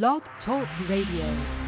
Blog Talk Radio.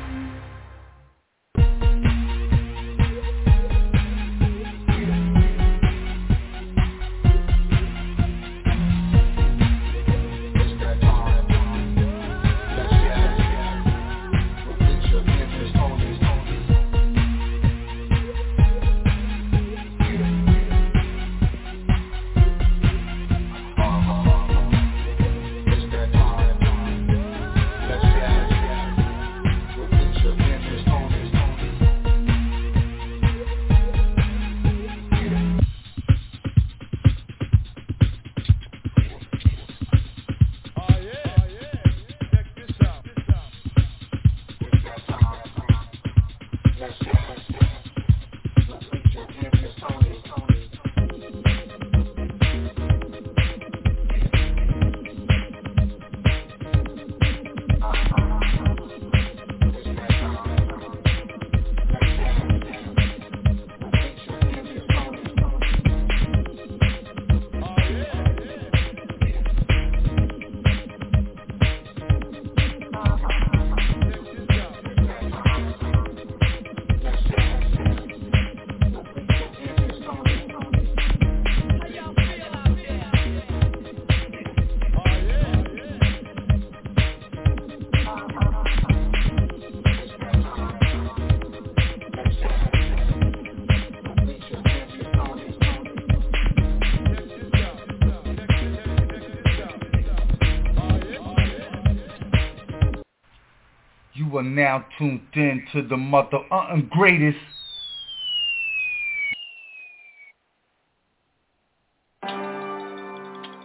Now tuned in to the mother uh, greatest.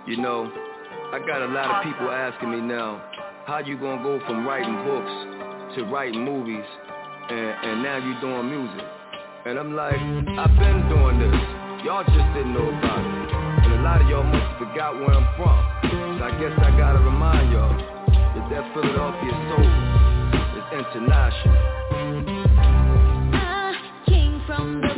You know, I got a lot of people asking me now, how you gonna go from writing books to writing movies, and, and now you doing music? And I'm like, I've been doing this. Y'all just didn't know about it. And a lot of y'all must have forgot where I'm from. So I guess I gotta remind y'all that that Philadelphia soul international. I came from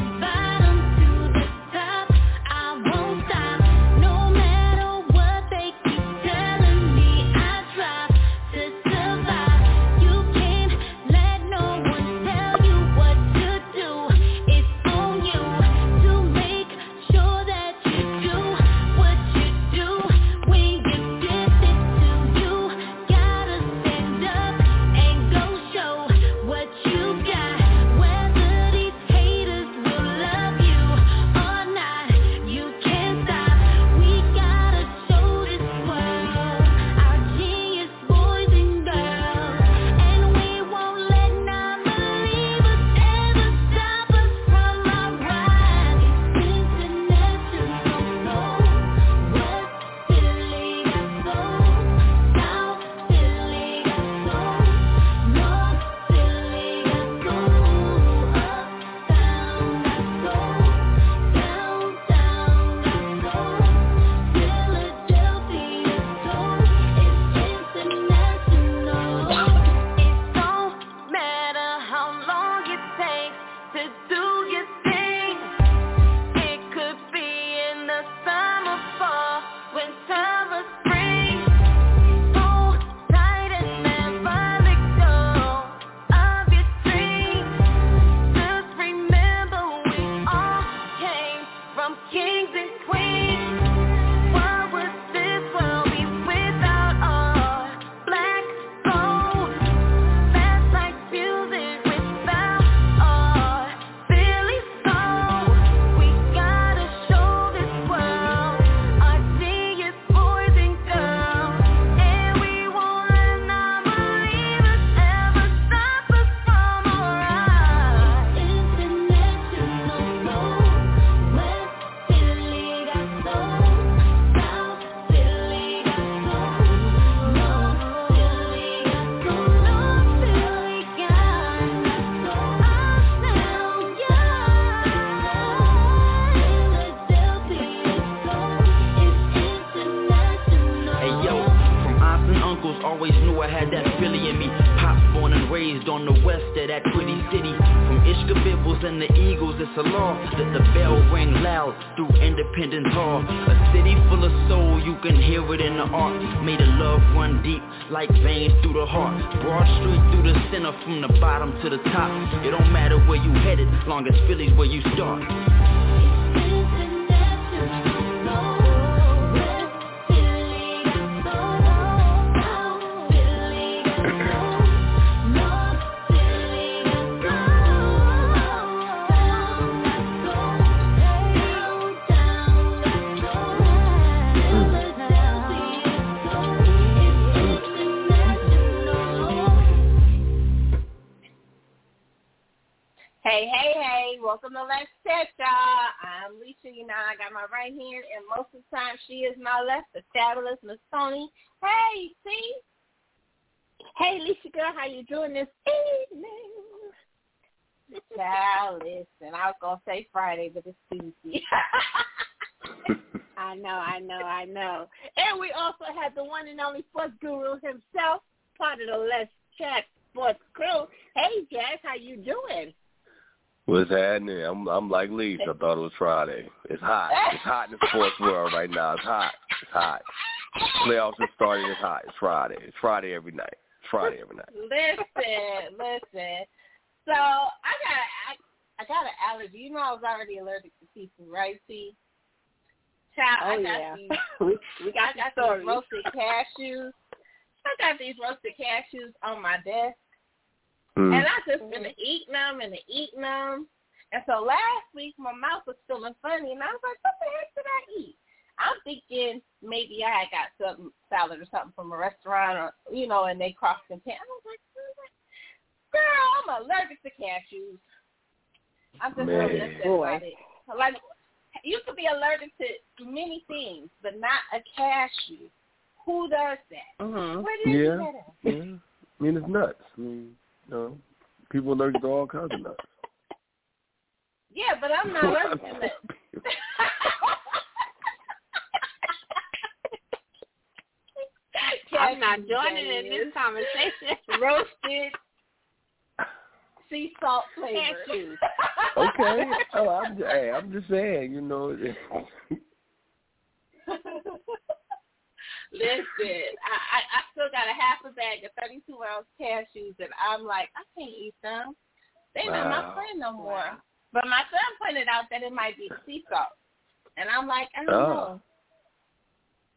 to the top. It don't matter where you headed, long as Philly's where you start. Friday, but it's Tuesday. I know, I know, I know. And we also have the one and only sports guru himself, part of the Let's Chat sports crew. Hey, Jazz, how you doing? What's happening? I'm I'm like Leaf. I thought it was Friday. It's hot. It's hot in the sports world right now. It's hot. It's hot. Playoffs are starting. It's hot. It's Friday. It's Friday every night. It's Friday every night. Listen, listen. So I got I, I got an allergy. You know I was already allergic to seafood, right? See, child, Oh, I got yeah. these. we, we I got got the story. these roasted cashews. I got these roasted cashews on my desk. Mm. And I just been eating them and eating them. And so last week my mouth was feeling funny, and I was like, "What the heck did I eat?" I'm thinking maybe I had got some salad or something from a restaurant, or you know, and they crossed content. I was like, "Girl, I'm allergic to cashews." I'm just really Man. upset about it. Like you could be allergic to many things, but not a cashew. Who does that? Mm-hmm. Where did you Yeah. get it? Yeah. I mean, it's nuts. I mean, you know, people allergic to all kinds of nuts. Yeah, but I'm not allergic to that. I'm not joining in this conversation. Roasted sea salt flavor. Cashews. okay. Oh, I'm just, hey, I'm just saying. You know. Listen, I, I I still got a half a bag of 32 ounce cashews, and I'm like, I can't eat them. They not my friend no more. But my son pointed out that it might be sea salt, and I'm like, I don't Oh. know.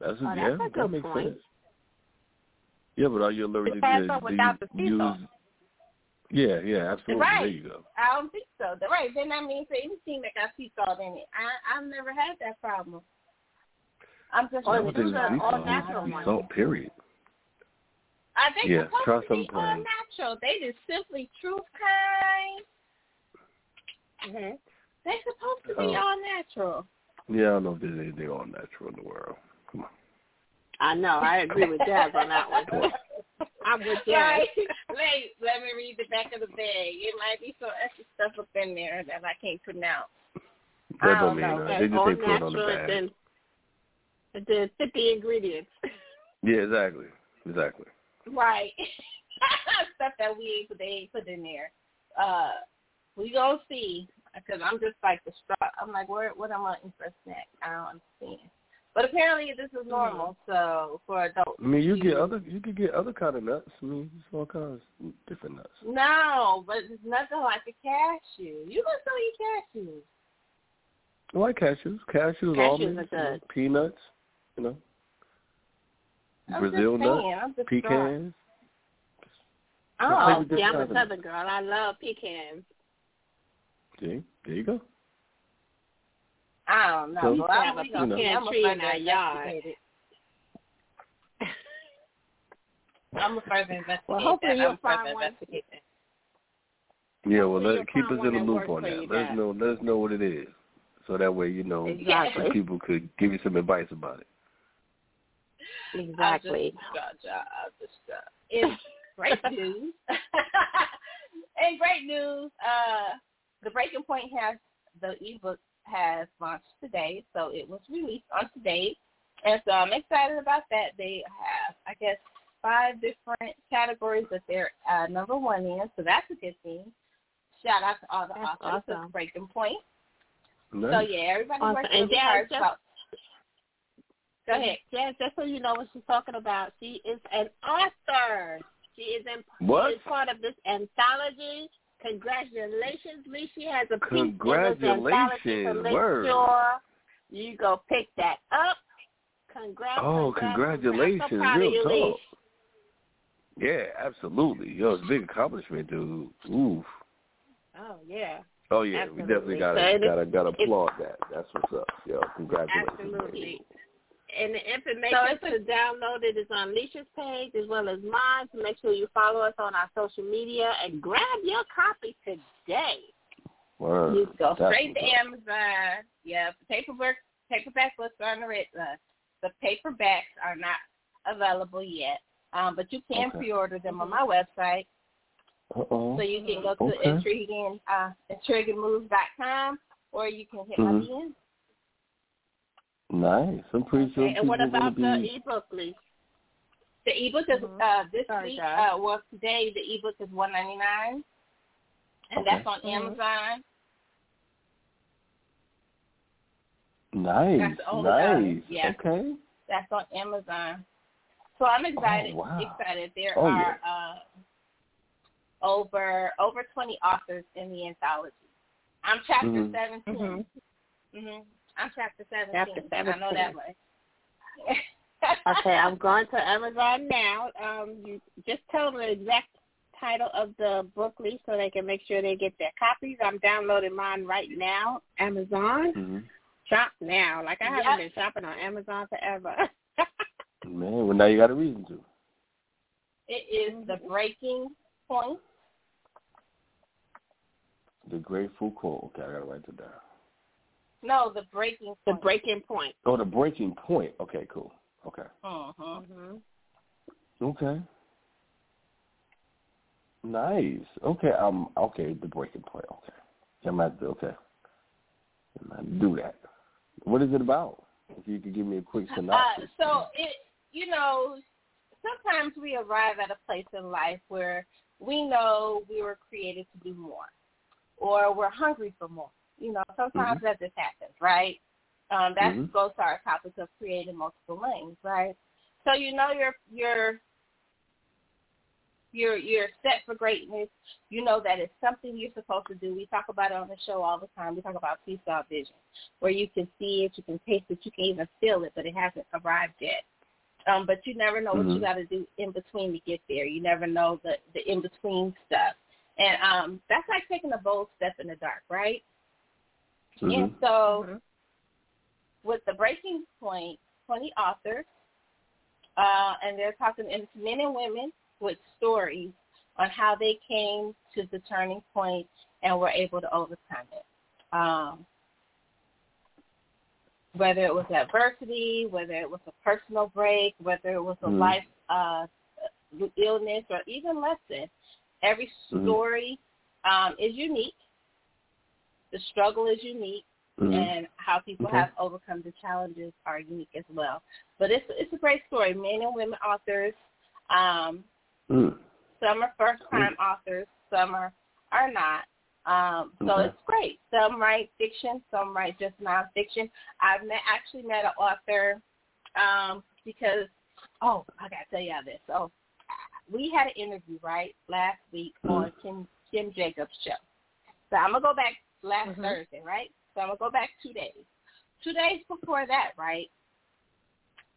That's Oh, yeah. that's a that good makes point. sense. Yeah, but are you allergic pass to up do without the sea use? Salt. Yeah, yeah, absolutely. Right. There you go. I don't think so. The- Right. Then that means that anything that got sea salt in it. I I've never had that problem. I'm just Or really do Nowadays, the all natural to one. salt. Period. I think Yeah, supposed try to some be all natural. They just simply truth kind. Mm-hmm. They supposed to be Oh. all natural. Yeah, I don't know if there's anything all natural in the world. Come on. I know. I agree with Jazz on that one. I'm with Jazz. Right. let, let me read the back of the bag. It might be some extra stuff up in there that I can't pronounce. I That don't don't mean know. nothing. They just all ain't put it on the bag. and then, then 50 ingredients. Yeah, exactly. Exactly. Right. stuff that we ain't put, they ain't put in there. Uh, we gonna see. Because I'm just like distraught. I'm like, where? What am I eating for a snack? I don't understand. But apparently this is normal. Mm. So for adults. I mean, you get other you could get other kind of nuts. I mean, it's all kinds of different nuts. No, but it's nothing like a cashew. You can still eat cashews. I like cashews. Cashews, Cashews almonds, are you know, good. peanuts, you know, I'm Brazil just nuts, I'm just pecans. Oh, yeah, I'm a Southern girl. I love pecans. See, there you go. I don't know. So- We used to I'm have a a- I'm pecan a tree in our yard. I'm a further investigate Well, hopefully that. you'll I'm find further one. investigate that. Yeah, well, let, keep us in the loop on that. Let us know. Let us know what it is, so that way you know Exactly. some people could give you some advice about it. Exactly. I'll just judge. I'll just judge. In great news, in great news, uh, the Breaking Point has the ebook has launched today, so it was released on today, and so I'm excited about that. They have, I guess, five different categories that they're uh, number one in, so that's a good thing. Shout out to all the That's authors awesome. of Breaking Point. So yeah, everybody Awesome. works And really hard. just- about- Go ahead. Jazz, just so you know what she's talking about, she is an author. She is in What? She is part of this anthology. Congratulations, Lee. She has a piece Congratulations. anthology, so make Word. sure you go pick that up. Congrats. Oh, congratulations. congrats. So Real you, talk. Yeah, absolutely. Yo, it's a big accomplishment, dude. Oof. Oh yeah, Oh yeah, Absolutely. we definitely gotta So gotta gotta applaud that. That's what's up. Yo, congratulations. absolutely. And the So information it's a- to download it is on Lissha's page as well as mine. So make sure you follow us on our social media and grab your copy today. Word. You go That's straight to what's up. Amazon. Yeah, the paperwork, paperback books are on the red. Uh, the paperbacks are not available yet, um, but you can Okay. pre-order them on my website. Uh-oh. So you can go to Okay. intriguing uh, intriguingmoves.com or you can hit my Mhm. DM. Nice. I'm pretty sure and what about gonna the be ebook, Lee? The ebook is Mhm. uh, this Sorry, week. Uh, well, today the ebook is one ninety nine, and Okay. that's on Mhm. Amazon. nice. That's the only value, Nice. yeah. Okay. That's on Amazon. So I'm excited. Oh, wow. Excited. There Oh, are uh, over over 20 authors in the anthology. I'm chapter Mhm. 17. Mhm. I'm chapter 17. Chapter I know that way. Okay, I'm going to Amazon now. Um, you just tell them the exact title of the book, Lee, so they can make sure they get their copies. I'm downloading mine right now. Amazon. hmm Shop now. Like I haven't Yep. been shopping on Amazon forever. Man, well now you got a reason to. It is the breaking point. The Grateful Core. Okay, I gotta write it down. No, the breaking the point. breaking point. Oh, the breaking point. Okay, cool. Okay. Mhm. Mm-hmm. Okay. Nice. Okay. Um. Okay. The breaking point. Okay. I'm at the okay. I'm at do that. What is it about? If you could give me a quick Uh, synopsis. so it, you know, sometimes we arrive at a place in life where we know we were created to do more, or we're hungry for more. You know, sometimes that just happens, right? Um, that Mhm. goes to our topic of creating multiple lanes, right? So you know you're you're you're you're set for greatness. You know that it's something you're supposed to do. We talk about it on the show all the time. We talk about freestyle vision, where you can see it, you can taste it, you can even feel it, but it hasn't arrived yet. Um, but you never know what you Mhm. got to do in between to get there. You never know the the in between stuff, and um, that's like taking a bold step in the dark, right? And Mhm. so, Mhm. with the breaking point, twenty authors, uh, and they're talking and it's men and women with stories on how they came to the turning point and were able to overcome it. Um, whether it was adversity, whether it was a personal break, whether it was a Mhm. life uh, illness, or even lesson, every Mhm. story um, is unique. The struggle is unique Mhm. and how people Okay. have overcome the challenges are unique as well. But it's it's a great story. Men and women authors. Um, Mm. some are first time authors, some are are not. Um, so Okay. it's great. Some write fiction, some write just nonfiction. I've met, actually met an author um, because oh, I gotta tell y'all this. So we had an interview right last week on Kim Kim Jacobs' show. So I'm gonna go back last Mhm. Thursday, right? So I'm gonna go back two days. Two days before that, right?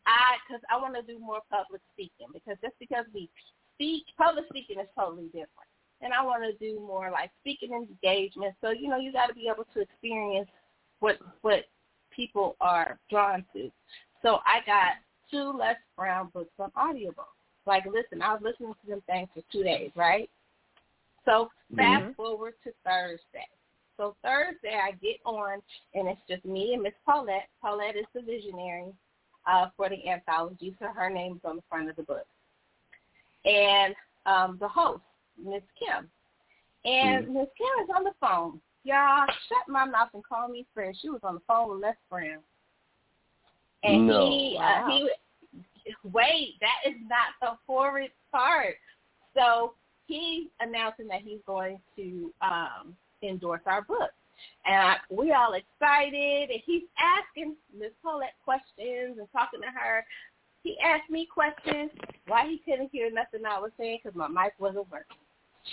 I because I want to do more public speaking because just because we speak, public speaking is totally different, and I want to do more like speaking engagement. So you know, you got to be able to experience what what people are drawn to. So I got two Les Brown books on audiobook. Like, listen, I was listening to them things for two days, right? So fast Mhm. forward to Thursday. So Thursday I get on and it's just me and Miss Paulette. Paulette is the visionary uh, for the anthology, so her name's on the front of the book. And um, the host, Miss Kim. And Miss Kim is on the phone. Y'all, shut my mouth and call me friend. She was on the phone with Les Brown. And No. he, uh, Wow. he, wait, that is not the horrid part. So he's announcing that he's going to um, endorse our book. And I, we all excited, and he's asking Miss Paulette questions and talking to her. He asked me questions why he couldn't hear nothing I was saying because my mic wasn't working.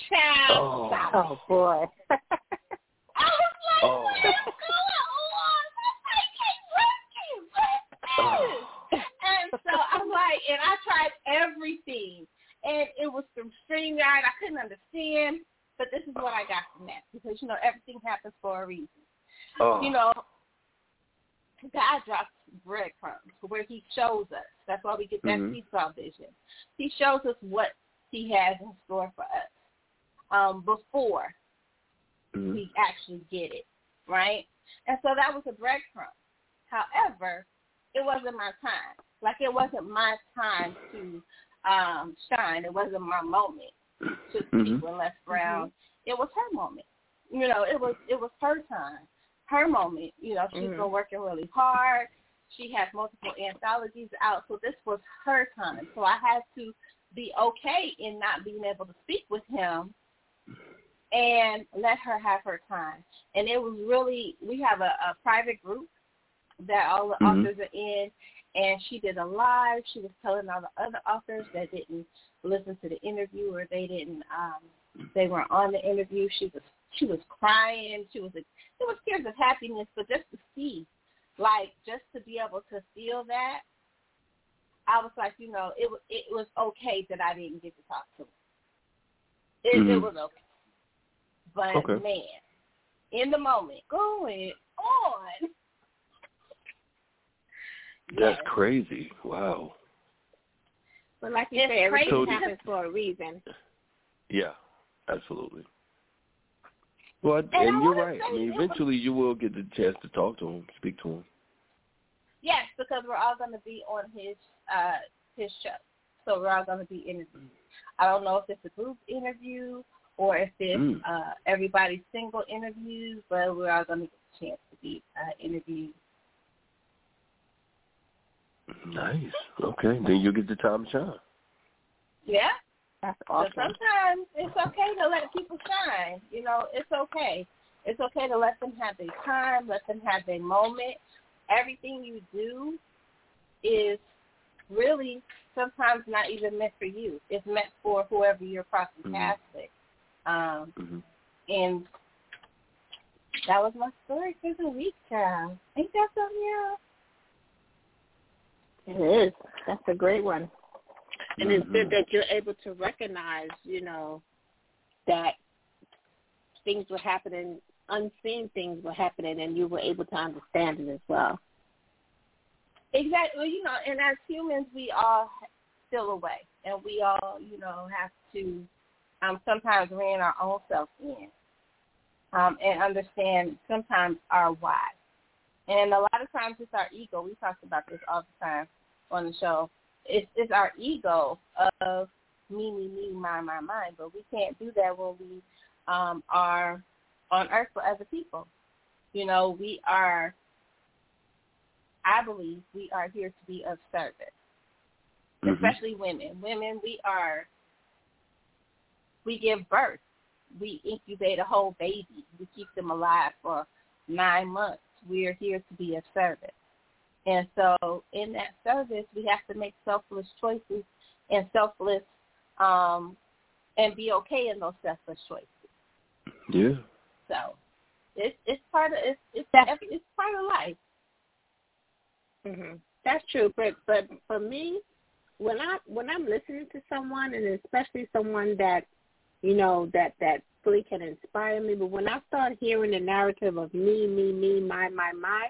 Child, Oh. Oh boy. I was like, Oh. what is going on? My mic ain't working. What is this? And so I'm like, and I tried everything, and it was from StreamYard. I couldn't understand, but this is what I got from that because you know everything happens for a reason. Oh. You know, God drops breadcrumbs where He shows us. That's why we get that Mhm. seesaw vision. He shows us what He has in store for us um, before Mhm. we actually get it, right? And so that was a breadcrumb. However, it wasn't my time. Like it wasn't my time to um, shine. It wasn't my moment to speak Mhm. with Les Brown. It was her moment. You know, it was it was her time, her moment. You know, she's Mhm. been working really hard. She has multiple anthologies out, so this was her time. So I had to be okay in not being able to speak with him and let her have her time. And it was really we have a, a private group that all the Mhm. authors are in and she did a live. She was telling all the other authors that didn't listen to the interview or they didn't um they weren't on the interview. She was she was crying. She was it was tears of happiness, but just to see, like just to be able to feel that, I was like, you know, it was it was okay that I didn't get to talk to her. It, it Mhm. was okay. But Okay. man, in the moment, going on. That's Yes. crazy. Wow. But like you It's say, everything crazy. happens for a reason. Yeah, absolutely. Well, and, I you're right. I mean, eventually you will get the chance to talk to him, speak to him. Yes, because we're all going to be on his uh his show, so we're all going to be interviewed. I don't know if it's a group interview or if it's Mm. uh everybody's single interviews, but we're all going to get a chance to be uh, interviewed. Nice. Okay, then you'll get the time to shine. Yeah. That's So sometimes it's okay to let people shine. You know, it's okay. It's okay to let them have their time, let them have their moment. Everything you do is really sometimes not even meant for you. It's meant for whoever you're crossing paths with. Um, hmm and that was my story for the week, child. Ain't that something else? It is. That's a great one. And it's good Mhm. that you're able to recognize, you know, that things were happening, unseen things were happening, and you were able to understand it as well. Exactly. Well, you know, and as humans, we all feel away, and we all, you know, have to um, sometimes rein our own self in um, and understand sometimes our why. And a lot of times it's our ego. We talked about this all the time on the show. It's, it's our ego of me, me, me, my, my, my. But we can't do that when we um, are on earth for other people. You know, we are I believe we are here to be of service, Mhm. especially women. Women, we are, we give birth. We incubate a whole baby. We keep them alive for nine months. We are here to be of service. And so in that service, we have to make selfless choices and selfless, um, and be okay in those selfless choices. Yeah. So it's it's part of it's it's That's- it's part of life. hmm That's true, but but for me, when I when I'm listening to someone, and especially someone that you know that that really can inspire me, but when I start hearing the narrative of me, me, me, my, my, my,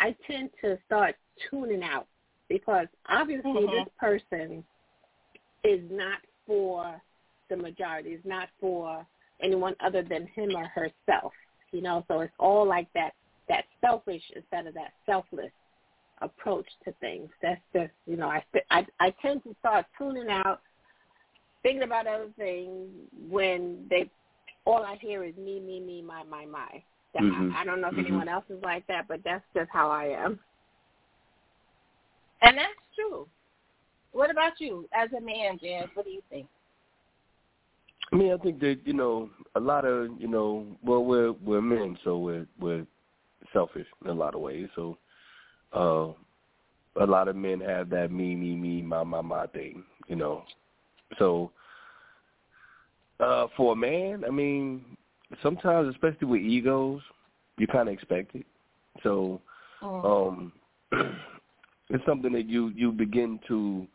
I tend to start tuning out because obviously Mhm. this person is not for the majority, is not for anyone other than him or herself. You know, so it's all like that that selfish instead of that selfless approach to things. That's just you know I I I tend to start tuning out, thinking about other things when they all I hear is me me me my my my. That- Mhm. I, I don't know if Mhm. anyone else is like that, but that's just how I am. And that's true. What about you as a man, Jan? What do you think? I mean, I think that you know a lot of you know, well, we're we're men, so we're we're selfish in a lot of ways. So, uh, a lot of men have that me, me, me, my, my, my thing, you know. So, uh, for a man, I mean, sometimes, especially with egos, you kind of expect it. So, um, it's something that you you begin to.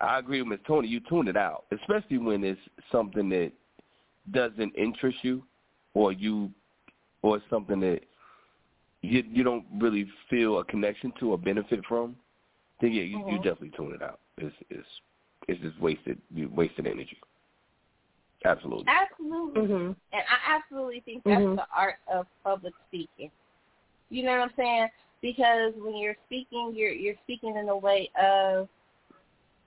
I agree with Miss Toni. You tune it out, especially when it's something that doesn't interest you, or you, or something that you you don't really feel a connection to or benefit from. Then yeah, you, you Mhm. definitely tune it out. It's it's it's just wasted you wasted energy. Absolutely. Absolutely. Mhm. And I absolutely think that's Mhm. the art of public speaking. You know what I'm saying? Because when you're speaking, you're you're speaking in a way of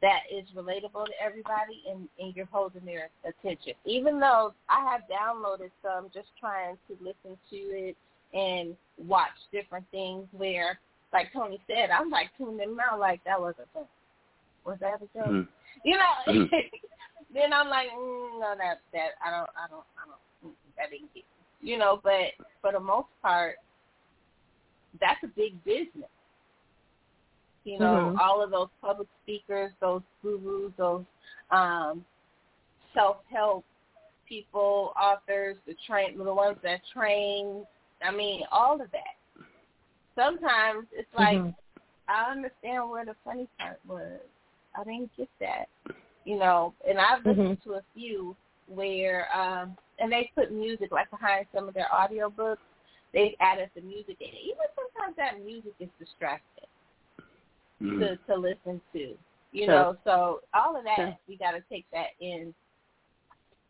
that is relatable to everybody, and and you're holding their attention. Even though I have downloaded some, just trying to listen to it and watch different things. Where, like Toni said, I'm like tuning them out, like that was a thing. Was that a joke? Mhm. You know. Then I'm like, mm, no, that that I don't, I don't, I don't, mm, that didn't get, you know. But for the most part, that's a big business. You know, Mhm. all of those public speakers, those gurus, those um, self-help people, authors, the train, the ones that train. I mean, all of that. Sometimes it's like Mhm. I understand where the funny part was. I didn't get that. You know, and I've listened to a few where um and they put music like behind some of their audio books. They've added the music and even sometimes that music is distracting Mhm. to to listen to. You Sure. know, so all of that Sure. we gotta take that in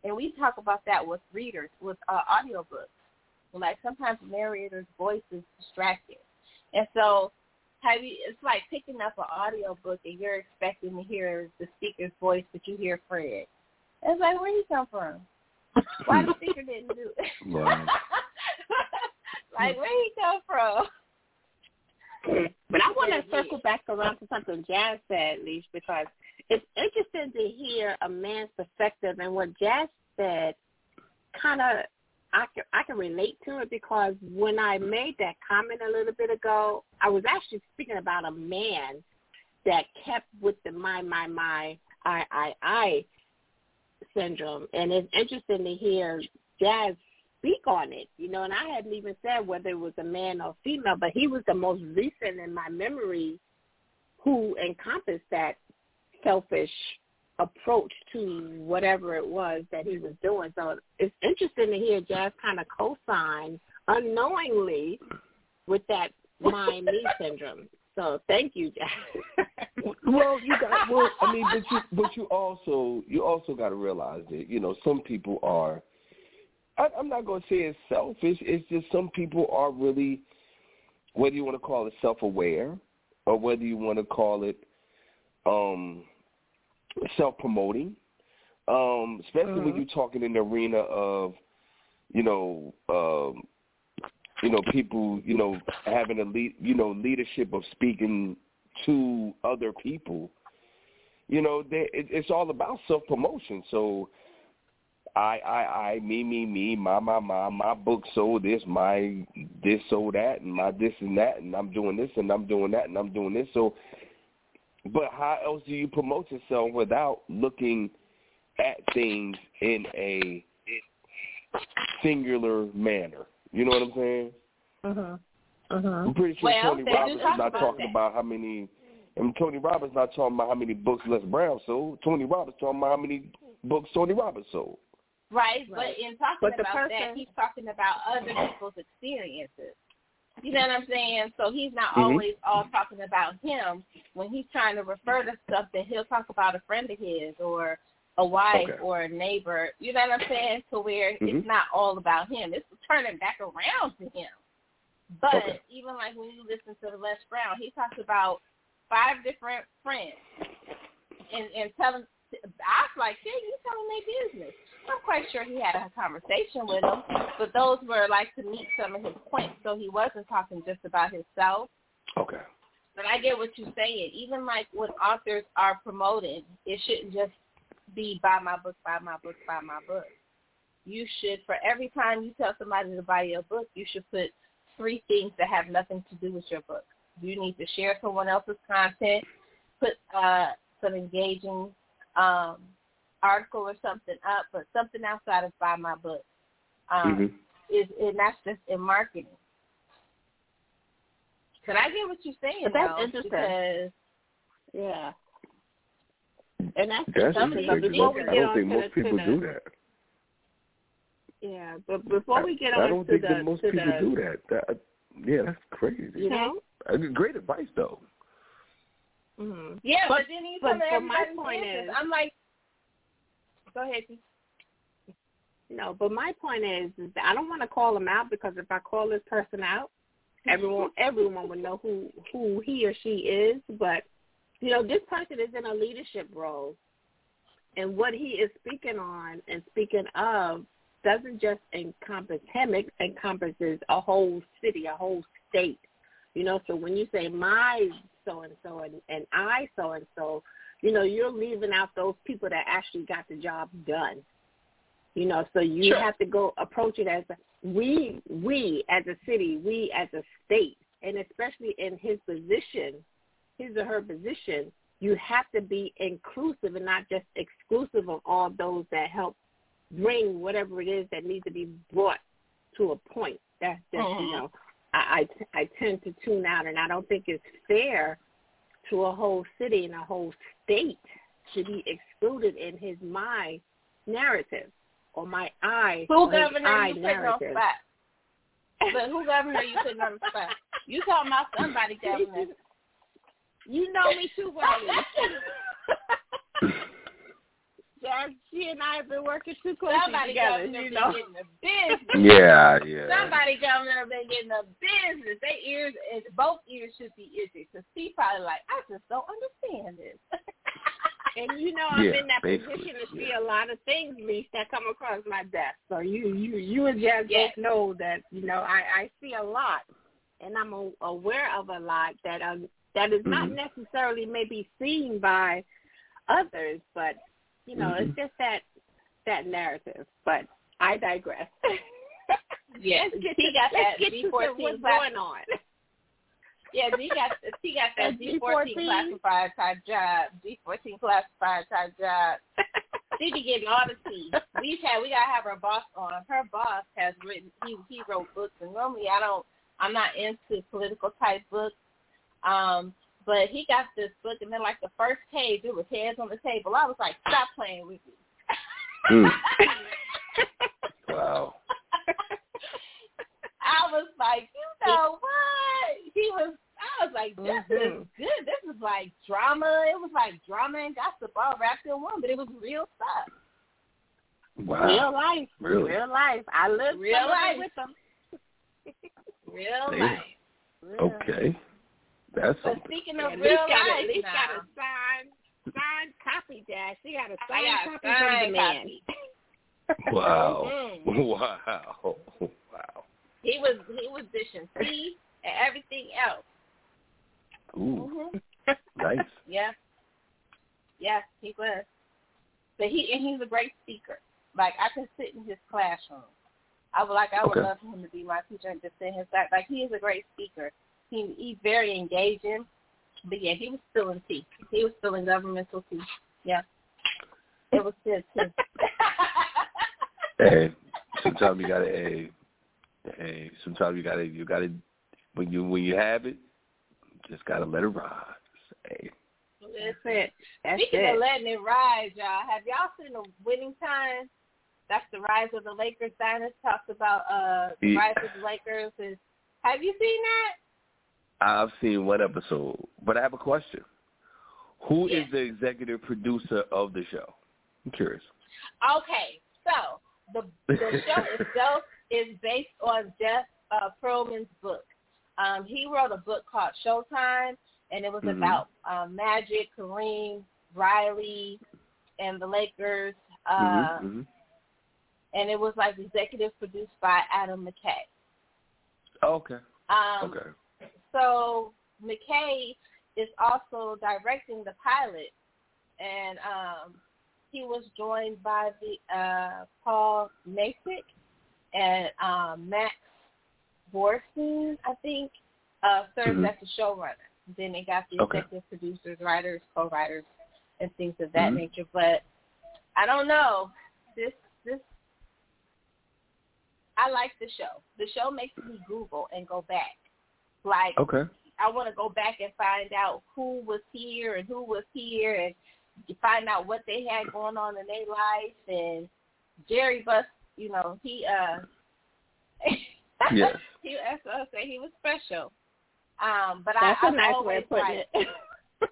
and we talk about that with readers, with uh audiobooks. Like sometimes the narrator's voice is distracting. And so have you it's like picking up an audio book and you're expecting to hear the speaker's voice but you hear Fred. It's like where you come from? Why the speaker didn't do it? Wow. like where he come from? But I want to circle back around to something Jazz said, Leash, because it's interesting to hear a man's perspective and what Jazz said. Kind of, I can I can relate to it because when I made that comment a little bit ago, I was actually speaking about a man that kept with the my my my I I I syndrome, and it's interesting to hear Jazz speak on it, you know, and I hadn't even said whether it was a man or female, but he was the most recent in my memory who encompassed that selfish approach to whatever it was that he was doing. So it's interesting to hear Jazz kind of co-sign unknowingly with that my me syndrome. So thank you, Jazz. well, you got well. I mean, but you but you also you also got to realize that you know some people are. I, I'm not going to say it's selfish. It's just some people are really, whether you want to call it self-aware or whether you want to call it um, self-promoting, um, especially when Mhm. you're talking in the arena of, you know, um, you know, people, you know, having a lead, you know, leadership of speaking to other people. You know, they, it, it's all about self promotion. So, I, I, I, me, me, me, my, my, my, my book sold this, my this sold that, and my this and that, and I'm doing this and I'm doing that and I'm doing this. So, but how else do you promote yourself without looking at things in a singular manner? You know what I'm saying? Mhm. Mhm. I'm pretty sure Well, Tony Robbins is not talking that. about how many. And Tony Robbins not talking about how many books Les Brown sold. Tony Robbins talking about how many books Tony Robbins sold. Right, Right. but in talking But the about that, person- he's talking about other people's experiences. You know what I'm saying? So he's not Mhm. always all talking about him. When he's trying to refer to something, he'll talk about a friend of his or a wife Okay. or a neighbor. You know what I'm saying? To where Mhm. it's not all about him. It's turning back around to him. But Okay. even like when you listen to the Les Brown, he talks about five different friends and and telling. I was like, shit, you telling their business. I'm quite sure he had a conversation with them, but those were like to meet some of his points, so he wasn't talking just about himself. Okay. But I get what you're saying. Even like when authors are promoting, it shouldn't just be buy my book, buy my book, buy my book. You should, for every time you tell somebody to buy your book, you should put three things that have nothing to do with your book. You need to share someone else's content, put uh, some engaging um, article or something up, but something outside of buy my book. Um, hmm is and that's just in marketing. But I get what you're saying, But that's though, interesting. because Yeah. And that's That's something. But before we I don't on think to most the, people to do the, that. Yeah, but before we get I on don't to think the that most to people the, do that. that. Yeah, that's crazy. you know. Great advice though. Mm-hmm. yeah. But- But, then you but- but my point business. is- I'm like, go ahead. No, but my point is, is that I don't want to call him out because if I call this person out, everyone everyone would know who who he or she is. But you know, this person is in a leadership role, and what he is speaking on and speaking of doesn't just encompass him; it encompasses a whole city, a whole state. You know, so when you say my so and so and and I so and so, you know, you're leaving out those people that actually got the job done. You know, so you Sure. have to go approach it as a, we, we as a city, we as a state, and especially in his position, his or her position, you have to be inclusive and not just exclusive of all those that help bring whatever it is that needs to be brought to a point. That's just you Mhm. know, I, I I tend to tune out, and I don't think it's fair to a whole city and a whole state to be excluded in his my narrative or my I Who governor I you putting on spot? But who governor you putting on the spot? You talking about somebody governor? You know me too well. Jazz, she and I have been working too closely Somebody together. governor You been know. getting the business. Yeah, yeah. Somebody governor been getting the business. They ears, and both ears should be itchy. Cause he probably like, I just don't understand this. And you know I'm Yeah, in that position to see yeah. a lot of things, Lise, that come across my desk. So you, you, you and Jazz Yes. both know that you know I, I see a lot, and I'm a, aware of a lot that um that is not Mhm. necessarily maybe seen by others, but you know Mhm. it's just that that narrative. But I digress. Yeah, let's get he to, got let's that get to D14 what's class- going on. Yeah, he got he got that D fourteen D14? classified type job. D fourteen classified type job. She be getting all the tea. We've had we gotta have her boss on. Her boss has written he he wrote books and normally I don't I'm not into political type books. Um but he got this book and then like the first page it was heads on the table. I was like, Stop playing with me. Mm. Wow. I was like, you know what? He was. I was like, this is Mhm. good. This is like drama. It was like drama and gossip all wrapped in one, but it was real stuff. Wow. Real life, Really? real life. I lived Real some of it life. with them. Real Damn. life. Okay. That's But something. speaking of at real least got a, life at least now, got a signed signed copy, Dash. She got a I signed got a copy from the man. copy. Wow. Mhm. Wow. Wow. He was he was dishing tea and everything else. Ooh, hmm nice. Yeah. Yeah, he was. But he and he's a great speaker. Like I could sit in his classroom. I would like I would Okay. love for him to be my teacher and just sit in his class. Like he is a great speaker. He he's very engaging. But yeah, he was still in tea. He was still in governmental tea. Yeah. It was good too. Hey, sometimes you gotta. Hey, hey, sometimes you gotta. You gotta. When you when you have it, just gotta let it rise. Hey. That's it. That's Speaking it. of letting it rise, y'all, have y'all seen the winning time? That's the rise of the Lakers. Diners talks about uh the Yeah. rise of the Lakers. Is have you seen that? I've seen one episode, but I have a question. Who is Yeah. the executive producer of the show? I'm curious. Okay, so the the show itself is based on Jeff uh, Pearlman's book. Um, he wrote a book called Showtime, and it was Mhm. about um, Magic, Kareem, Riley, and the Lakers. Uh, Mhm, mhm. And it was like executive produced by Adam McKay. Oh, okay. Um, Okay. So McKay, is also directing the pilot, and um, he was joined by the uh, Paul Messick and um, Max Borenstein, I think, uh, serves Mhm. as the showrunner. Then they got the Okay. executive producers, writers, co-writers, and things of that Mhm. nature. But I don't know. This this I like the show. The show makes me Google and go back. Like Okay. I want to go back and find out who was here and who was here and find out what they had going on in their life and Jerry Buss, you know, he uh Yes. he that's what I say he was special. Um, but That's I, a nice I've way always of putting liked- it.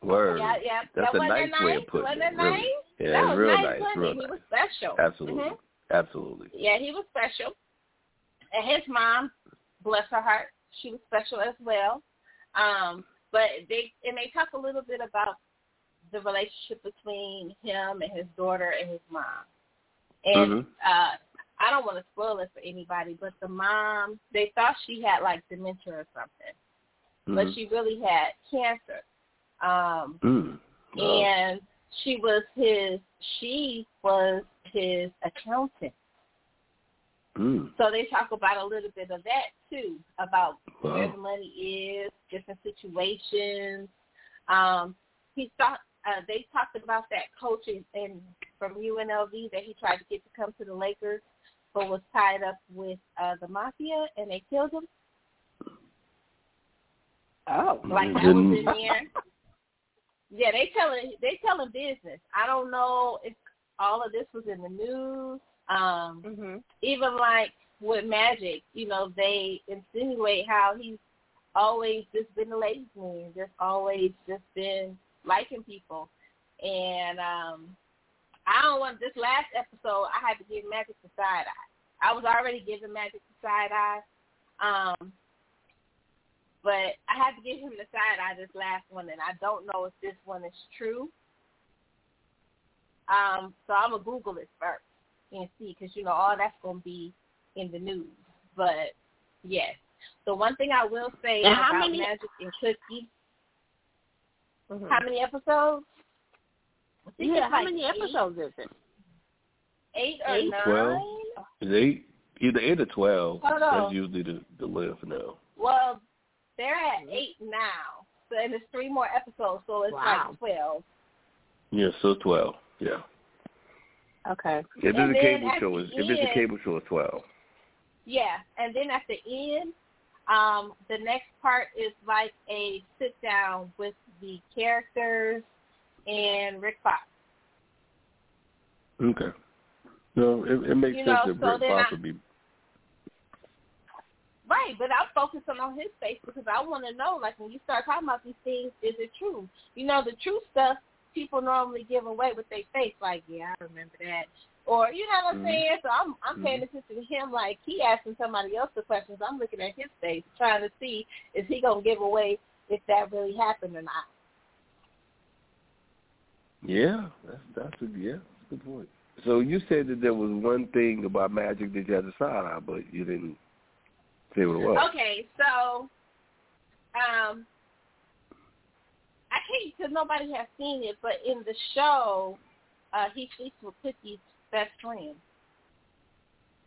Word. Yeah, yeah. That's that a wasn't nice way of putting wasn't it. it nice? Really. Yeah, that was real nice, nice. wasn't Real it? He nice. was special. Absolutely. Mhm. Absolutely. Yeah, he was special. And his mom, bless her heart, she was special as well. Um, but they and they talk a little bit about the relationship between him and his daughter and his mom. And Mhm. uh I don't want to spoil it for anybody, but the mom they thought she had like dementia or something. But Mhm. she really had cancer. Um Mm. Oh. and she was his she was his accountant. Mm. So they talk about a little bit of that too, about where the money is, different situations. Um, he thought uh, they talked about that coach in, in from UNLV that he tried to get to come to the Lakers, but was tied up with uh, the mafia and they killed him. Oh, Like that was in there. Yeah, they telling they telling business. I don't know if all of this was in the news. Um, hmm even like with Magic, you know, they insinuate how he's always just been a ladies' man, just always just been liking people. And um I don't want this last episode I had to give Magic the side eye. I was already giving Magic the side eye. Um but I had to give him the side eye this last one and I don't know if this one is true. Um, so I'm gonna Google it first and see because you know all that's going to be in the news. But yes, the one thing I will say And about how many- Magic and Cookie, hmm how many episodes? I think Yeah, how like many eight- episodes is it? Eight or Eight? nine? Twelve? Is eight either eight or twelve? Hold on. That's usually the the length now. Well, they're at eight now, so and there's three more episodes, so it's Wow. like twelve. Yeah, so twelve. Yeah. Okay. If And it's a cable show, if it's a cable show, it's twelve. Yeah, and then at the end, um, the next part is like a sit down with the characters and Rick Fox. Okay. No, it, it makes You sense know, that so Rick Fox I- would be. Right, but I'm focusing on his face because I want to know, like, when you start talking about these things, is it true? You know, the true stuff people normally give away with their face, like, yeah, I remember that. Or, you know what I'm Mhm. saying? So I'm I'm paying attention to him like he asking somebody else the questions. I'm looking at his face, trying to see is he going to give away if that really happened or not. Yeah, that's that's a yeah, that's a good point. So you said that there was one thing about Magic that you had to sign eye, but you didn't say what it was. Okay, so um, because nobody has seen it, but in the show, uh, he sleeps with Cookie's best friend,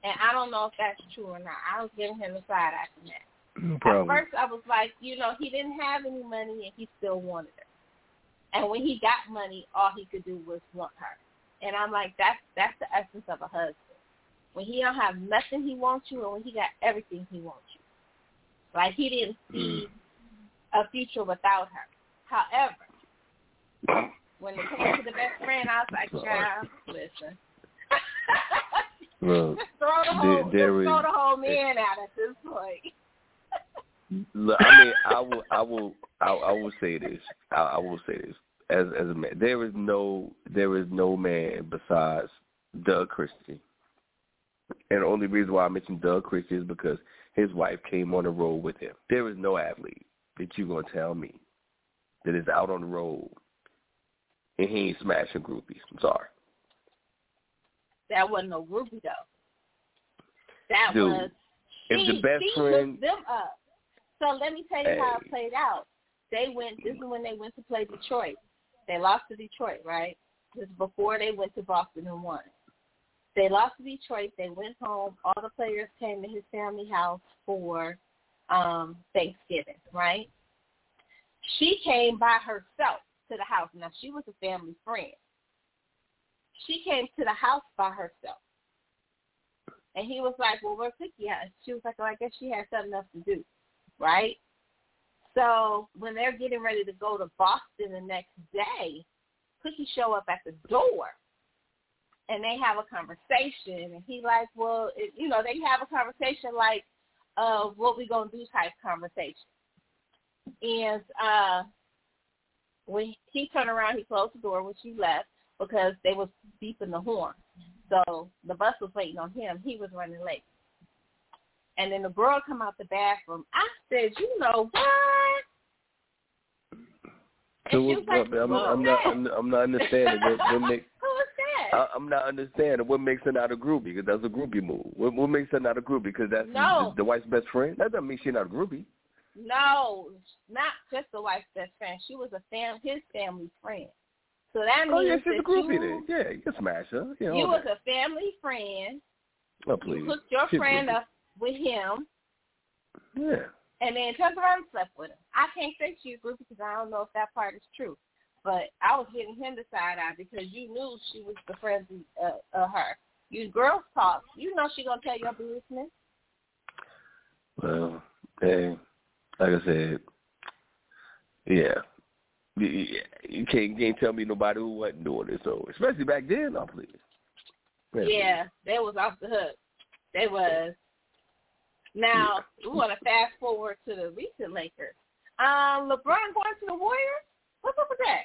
and I don't know if that's true or not. I was giving him the side eye from that. No At first, I was like, you know, he didn't have any money and he still wanted her, and when he got money, all he could do was want her. And I'm like, that's that's the essence of a husband. When he don't have nothing, he wants you, and when he got everything, he wants you. Like he didn't see a future without her. However, when it came to the best friend, I was like, child, listen. Well, throw the whole, there- there just throw the whole man out at this point. Look, I mean, I will, I will, I, I will say this. I, I will say this as as a man. There is no, there is no man besides Doug Christie. And the only reason why I mentioned Doug Christie is because his wife came on the road with him. There is no athlete that you're gonna tell me that is out on the road and he ain't smashing groupies. I'm sorry. That wasn't no groupie though. That Dude, was if the best she friend- them up. So let me tell you how it played out. they went. This is when they went to play Detroit. They lost to Detroit, right? This is before they went to Boston and won. They lost to Detroit. They went home. All the players came to his family house for um Thanksgiving, right? She came by herself to the house. Now she was a family friend. She came to the house by herself. And he was like, Well, where's at? She was like, Oh, I guess she had something else to do. Right? So when they're getting ready to go to Boston the next day, Cookie show up at the door and they have a conversation and he like, Well, it, you know, they have a conversation like of what we gonna do type conversation. And uh when he turned around he closed the door when she left because they was beeping the horn. So the bus was waiting on him. He was running late. And then the girl come out the bathroom. I said, you know what? So what, was like, I'm, "Who I'm not that?" I'm, I'm not understanding what, what make Who is that? I, I'm not understanding what makes her not a groupie because that's a groupie move. What, what makes her not a groupie because that's No. the, the wife's best friend? That doesn't mean she's not a groupie. No, not just the wife's best friend. She was a fam his family friend. So that means Oh yeah, she's that a groupie you, then. Yeah, you can smash her. You, know, you was that. a family friend. oh please. You hooked your She's friend groupie. up with him Yeah. and then turned around and slept with him. I can't say she's a groupie because I don't know if that part is true. But I was giving him the side eye because you knew she was the friend of, uh, of her. You girls talk. You know she gonna tell your business. Well, hey, like I said, yeah. You, can't, you can't tell me nobody who wasn't doing it. So, especially back then, no, please. Yeah, they was off the hook. They was. Now we want to fast forward to the recent Lakers. Um, LeBron going to the Warriors. What's up with that?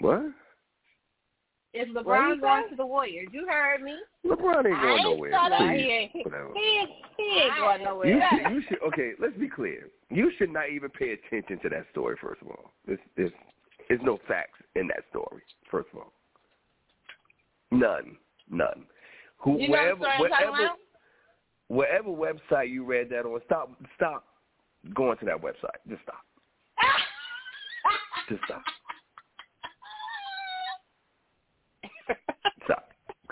What? Is LeBron you going to the Warriors? You heard me. LeBron ain't going nowhere. Please. he ain't- Whatever. He ain't, he ain't going nowhere. You should, you should. Okay, let's be clear. You should not even pay attention to that story. First of all, there's, there's, there's no facts in that story. First of all, none, none. Who, You know wherever, what story I'm talking wherever, about? wherever website you read that on, stop, stop going to that website. Just stop. Just stop.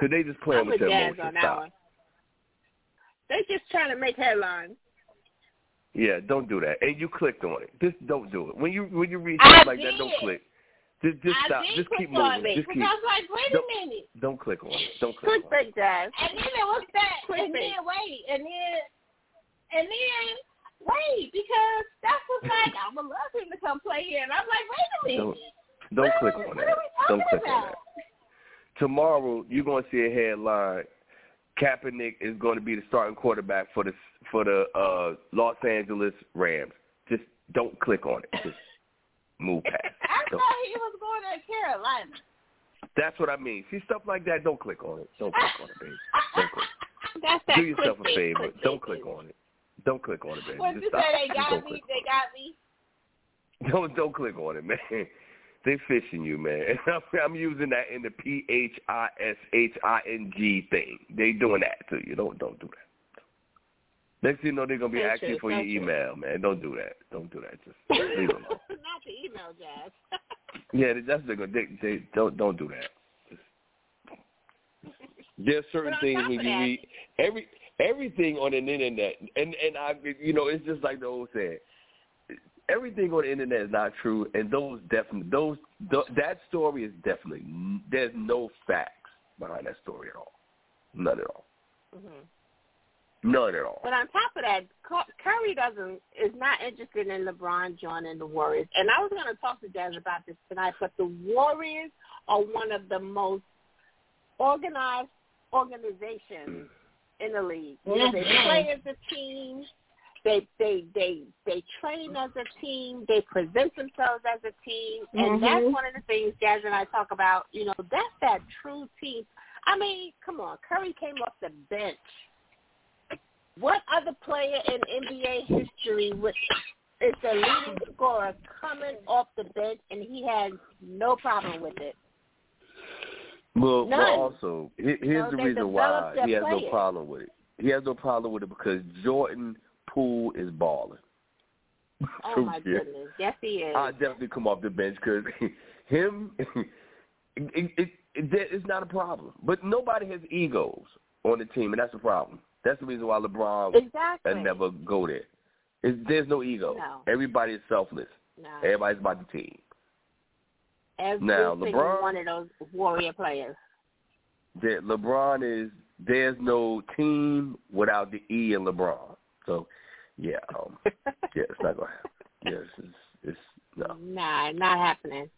Stop. Cause they just playing I'm with with your Jazz emotions. on that Stop. one. They just trying to make headlines. Yeah, don't do that. And you clicked on it. Just don't do it. When you when you read I something like that, don't click. Just just I stop. did Just click keep on moving. it Just keep. I was like, wait Don't- a minute. Don't click on it. Don't click on it. Clickbait, Jazz. And then it was that, and Clickbait. then wait, and then, and then wait, because that's what's like. I would love him to come play here, and I'm like, wait a minute. Don't don't What click are on what that. are we Don't click on about? that. Tomorrow you're gonna see a headline. Kaepernick is going to be the starting quarterback for the for the uh, Los Angeles Rams. Just don't click on it. Just move past. I Don't- thought he was going to Carolina. That's what I mean. See stuff like that. Don't click on it. Don't click on it, baby. Don't click. That's that Do yourself a favor. Don't click on it. Don't click on it, baby. What Just you say? They got me. They got me. Don't don't click on it, man. They fishing you, man. And I'm, using that in the P H I S H I N G thing. They doing that to you. Don't don't do that. Next thing you know, they're gonna be So asking true, for so your true. email, man. Don't do that. Don't do that. Just leave alone. Not the email, Jazz. Yeah, that's they're gonna. They, they don't don't do that. Just, there's certain things when you read every everything on the internet, and and I, you know, it's just like the old saying. Everything on the internet is not true, and those definitely those th- that story is definitely there's no facts behind that story at all, none at all, hmm none at all. But on top of that, Curry doesn't is not interested in LeBron joining the Warriors. And I was going to talk to Jazz about this tonight, but the Warriors are one of the most organized organizations in the league. You know, they play as a team. They they they they train as a team. They present themselves as a team, and that's Mhm. one of the things Jazz and I talk about. You know, that's that true team. I mean, come on, Curry came off the bench. What other player in NBA history with is a leading scorer coming off the bench and he has no problem with it? Well, None. well also, here's know, the reason why he has no problem with it. He has no problem with it because Jordan Poole is balling. Oh my yeah. goodness, yes he is. I'll definitely come off the bench because him, it, it, it, it, it's not a problem. But nobody has egos on the team, and that's the problem. That's the reason why LeBron exactly. will never go there. It's, there's no ego. No. Everybody is selfless. No. Everybody's about the team. Every Now, LeBron- one of those warrior players. That LeBron is there's no team without the E in LeBron. So, yeah, um, yeah, it's not gonna happen. Yes, it's, it's no. Nah, not happening.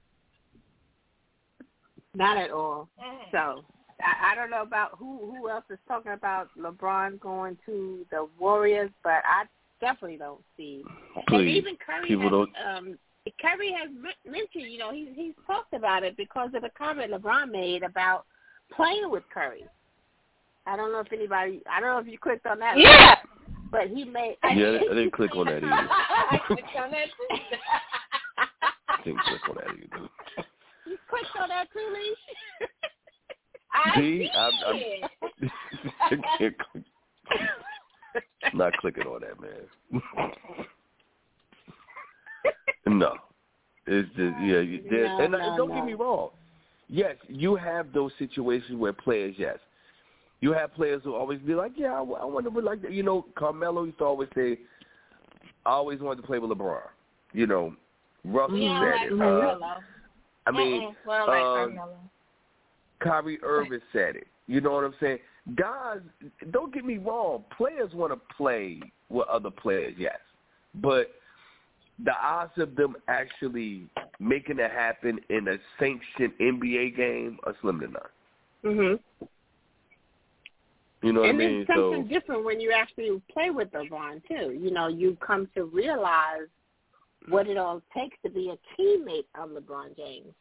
Not at all. Mm. So I, I don't know about who who else is talking about LeBron going to the Warriors, but I definitely don't see. Please, And even Curry people has, don't. um Curry has men- mentioned, you know, he's he's talked about it because of the comment LeBron made about playing with Curry. I don't know if anybody. I don't know if you clicked on that. Yeah. But he made. Yeah, I didn't click on that either. I clicked on that too. I didn't click on that either. You clicked on that too, Lee? I See, I'm, did. I'm, I can't click. I'm not clicking on that, man. no, it's just yeah. You, No, and, uh, no, and don't no. get me wrong. Yes, you have those situations where players, yes, you have players who always be like, yeah, I, I want to be like that. You know, Carmelo used to always say, I always wanted to play with LeBron. You know, Russell Yeah, said like it. Uh, I mean, well, like uh, Carmelo. Kyrie Irving said it. You know what I'm saying? Guys, don't get me wrong. Players want to play with other players, yes, but the odds of them actually making it happen in a sanctioned NBA game are slim to none. Mhm. You know what and I mean? it's something So different when you actually play with LeBron too. You know, you come to realize what it all takes to be a teammate of LeBron James.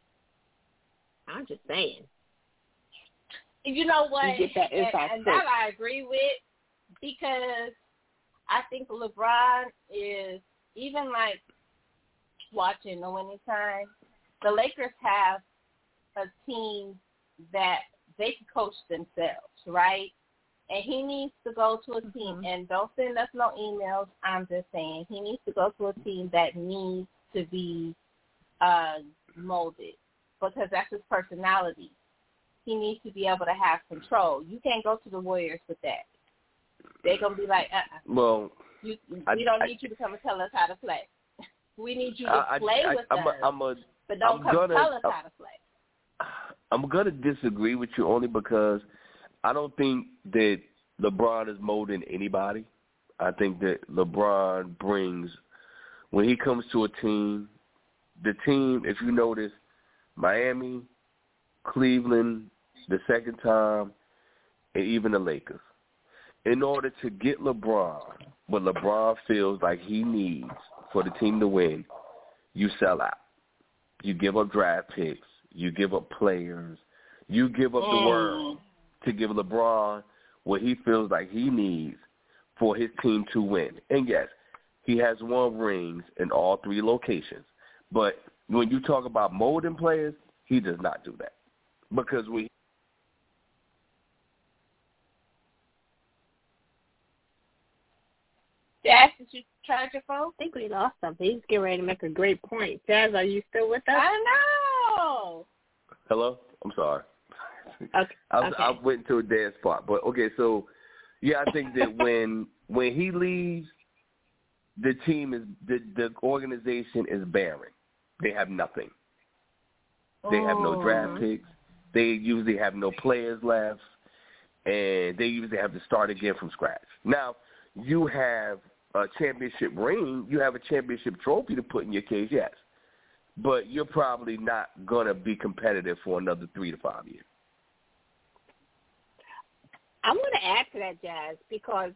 I'm just saying. You know what? You get that and, and that I agree with because I think LeBron is even like watching the winning time. The Lakers have a team that they can coach themselves, right? And he needs to go to a team and don't send us no emails. I'm just saying he needs to go to a team that needs to be uh molded because that's his personality he needs to be able to have control. You can't go to the Warriors with that. They're gonna be like, uh, uh well, you, I- we don't I- need you to come and tell us how to play. We need you to I, I, play I, with I'm us, a, I'm a but don't I'm come gonna- tell us I'm- how to play. I'm gonna disagree with you only because I don't think that LeBron is molding anybody. I think that LeBron brings when he comes to a team, the team. If you notice, Miami, Cleveland, the second time, and even the Lakers. In order to get LeBron, what LeBron feels like he needs for the team to win, you sell out. You give up draft picks. You give up players. You give up the Mm. world to give LeBron what he feels like he needs for his team to win. And yes, he has won rings in all three locations. But when you talk about molding players, he does not do that. Because we Jazz, did you charge your phone? I think we lost something. He's getting ready to make a great point. Jazz, are you still with us? I know. Hello? I'm sorry. Okay. I, was, okay. I went to a dead spot. But okay, so yeah, I think that when when he leaves, the team is the the organization is barren. They have nothing. They have no oh, draft uh-huh. picks. They usually have no players left, and they usually have to start again from scratch. Now you have a championship ring. You have a championship trophy to put in your case, yes, but you're probably not gonna be competitive for another three to five years. I'm going to add to that, Jazz, because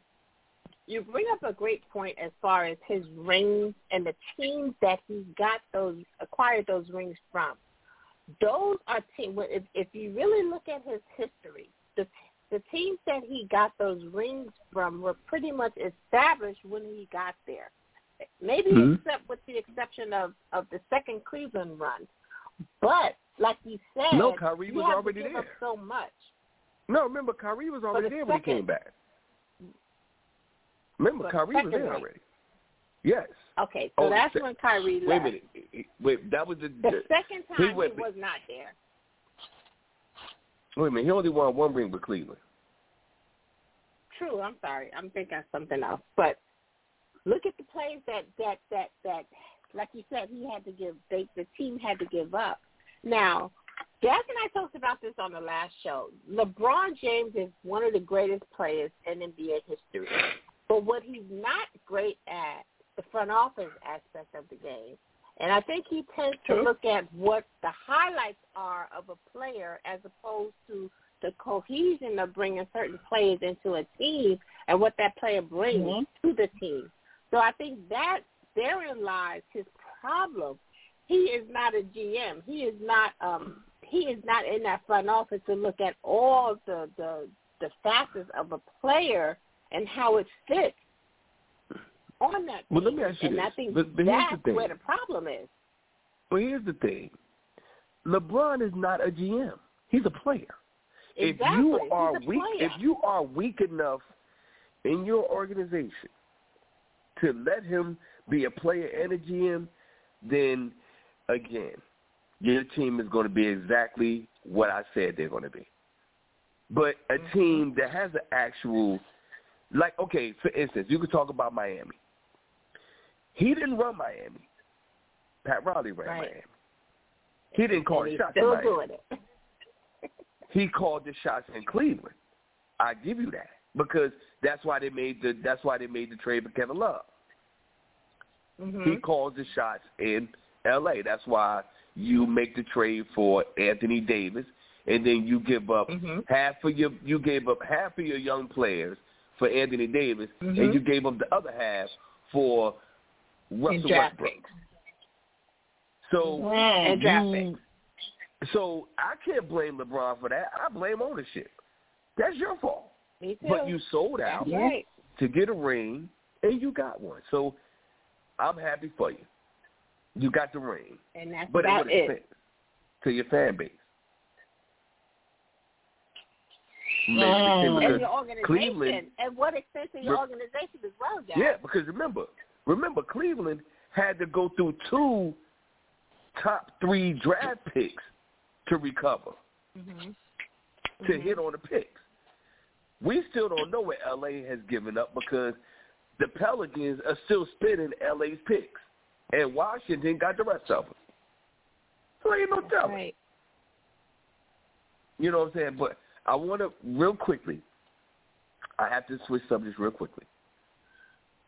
you bring up a great point as far as his rings and the teams that he got those acquired those rings from. Those are teams. If, if you really look at his history, the the teams that he got those rings from were pretty much established when he got there. Maybe Mhm. except with the exception of of the second Cleveland run, but like you said, No, Kyrie was already there. so much. No, remember Kyrie was already the there when he came back. Remember the Kyrie was there ring. already. Yes. Okay, so Oh, that's the- when Kyrie Wait a minute. Wait, that was the. The second time he, went- was not there. Wait a minute. He only won one ring with Cleveland. True. I'm sorry. I'm thinking of something else. But look at the plays that that that that, like you said, he had to give. They the team had to give up. Now, Jack and I talked about this on the last show. LeBron James is one of the greatest players in NBA history. But what he's not great at, the front office aspect of the game. And I think he tends to look at what the highlights are of a player as opposed to the cohesion of bringing certain players into a team and what that player brings Mhm. to the team. So I think that therein lies his problem. He is not a GM. He is not um he is not in that front office to look at all the the the facets of a player and how it fits on that team. Well, let me ask you and I this. think But- but the that's thing. where the problem is. Well, here's the thing. LeBron is not a GM. He's a player. Exactly. If you are weak, player. if you are weak enough in your organization to let him be a player and a GM, then again, your team is going to be exactly what I said they're going to be. But a Mm-hmm. team that has an actual, like, okay, for instance, you could talk about Miami. He didn't run Miami. Pat Riley ran Right. Miami. He didn't call and the shots in still Miami. doing it. He called the shots in Cleveland. I give you that because that's why they made the that's why they made the trade for Kevin Love. Mhm. He calls the shots in L.A. That's why you make the trade for Anthony Davis, and then you give up Mhm. half of your you gave up half of your young players for Anthony Davis, Mhm. and you gave up the other half for Russell Westbrook. So Mm-hmm. And you, so I can't blame LeBron for that. I blame ownership. That's your fault. Me too. But you sold out right. to get a ring, and you got one. So I'm happy for you. You got the ring, And that's but about at what it. to your fan base? Maybe Mm. because And your organization. Cleveland- and what extent to your Re- organization as well, Jack. Yeah, because remember, remember Cleveland had to go through two top three draft picks to recover Mhm. to Mhm. hit on the picks. We still don't know what LA has given up because the Pelicans are still spinning LA's picks, and Washington got the rest of them. So ain't no telling. Right. You know what I'm saying? But I want to real quickly. I have to switch subjects real quickly.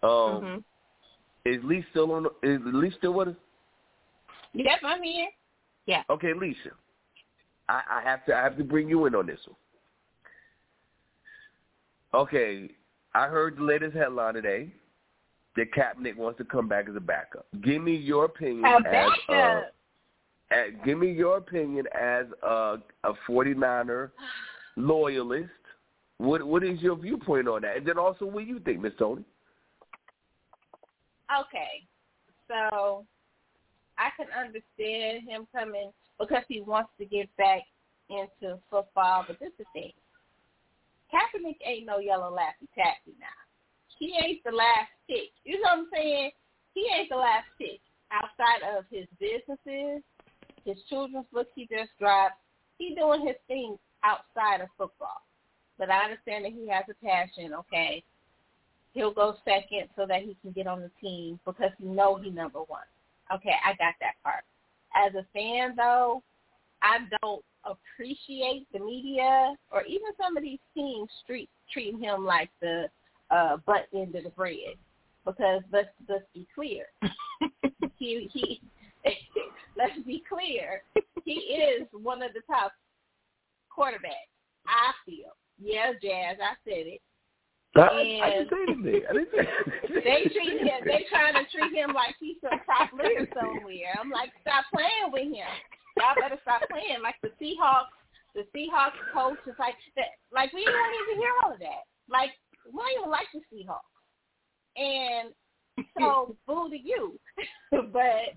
Um, Mhm. is Lee still on? Is Lee still with us? Yep, I'm here. Yeah. Okay, Lisa. I, I have to I have to bring you in on this one. Okay, I heard the latest headline today that Kaepernick wants to come back as a backup. Give me your opinion A as uh, uh, give me your opinion as a a 49er loyalist. What what is your viewpoint on that? And then also what do you think, Miss Toni? Okay, so I can understand him coming because he wants to get back into football. But this is the thing: Kaepernick ain't no yellow laffy taffy now. He ain't the last pick. You know what I'm saying? He ain't the last pick outside of his businesses, his children's book he just dropped. He doing his thing outside of football. But I understand that he has a passion. Okay, he'll go second so that he can get on the team because he know he number one. Okay, I got that part. As a fan though, I don't appreciate the media or even some of these teams treat treating him like the uh butt end of the bread. Because let's let's be clear. he he let's be clear. He is one of the top quarterbacks. I feel. Yeah, Jazz, I said it. I, I didn't say anything. I didn't say They treat him. They trying to treat him like he's some top leader somewhere. I'm like, stop playing with him. Y'all better stop playing. Like the Seahawks, the Seahawks coach is like that. Like we don't even hear all of that. Like we don't even like the Seahawks. And so boo to you. but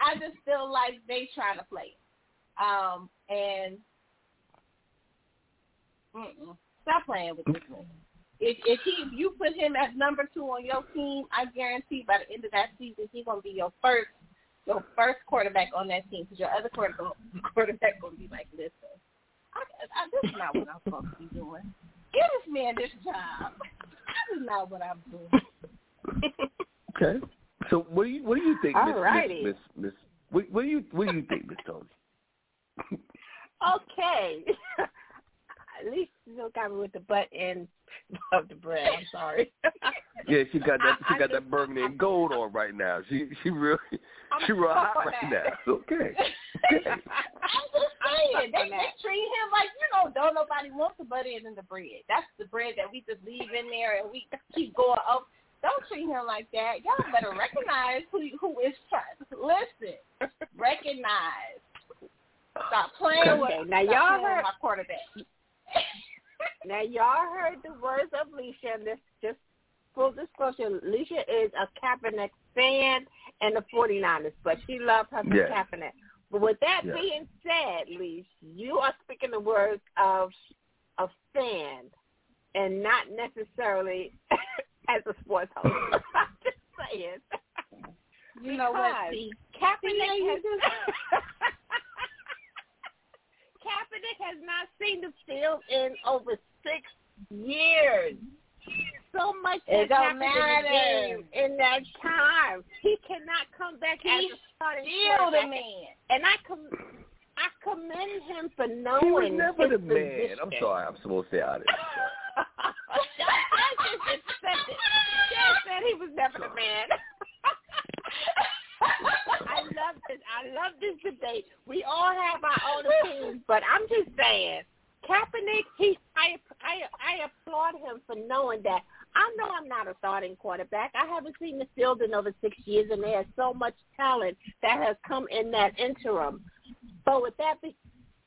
I just feel like they trying to play. Um and mm-mm. stop playing with this man. if if he if you put him at number two on your team, I guarantee by the end of that season he's gonna be your first your first quarterback on that team because your other quarterback quarterback gonna be like, listen, I, I, this is not what I'm supposed to be doing. Give this man this job. This is not what I'm doing. Okay. So what do you what do you think, Miss. Miss Miss Miss what, what do you what do you think, Miss Toni? Okay. At least you don't got me with the butt end of the bread. I'm sorry. Yeah, she got that she I- I got just- that burgundy and gold on right now. She she really I'm she real hot right that. now. Okay. Okay. I'm just saying, they, they treat him like, you know, don't nobody want the butt end in the bread. That's the bread that we just leave in there and we keep going up. Don't treat him like that. Y'all better recognize who who is trying. Listen, recognize. Stop playing Okay, with now stop y'all playing with heard- my quarterback. Now y'all heard the words of Lissha. and This just full disclosure, Lissha is a Kaepernick fan and the 49ers, but she loves her some Yeah. Kaepernick. But with that Yeah. being said, Lissha, you are speaking the words of a fan and not necessarily as a sports host. I'm just saying. You know what? Because See, Kaepernick you has Kaepernick has not seen the field in over six years. So much It has don't happened in the matter. game in that time. He cannot come back as He's a starting still the quarterback. man. And I com- I commend him for knowing. He was knowing never his the man. I'm sorry, I'm supposed to say all this. That's just accepted. Dad said he was never the man. I love this. I love this debate. We all have our own opinions, but I'm just saying, Kaepernick. He, I, I, I applaud him for knowing that. I know I'm not a starting quarterback. I haven't seen the field in over six years, and there's so much talent that has come in that interim. But with that, be,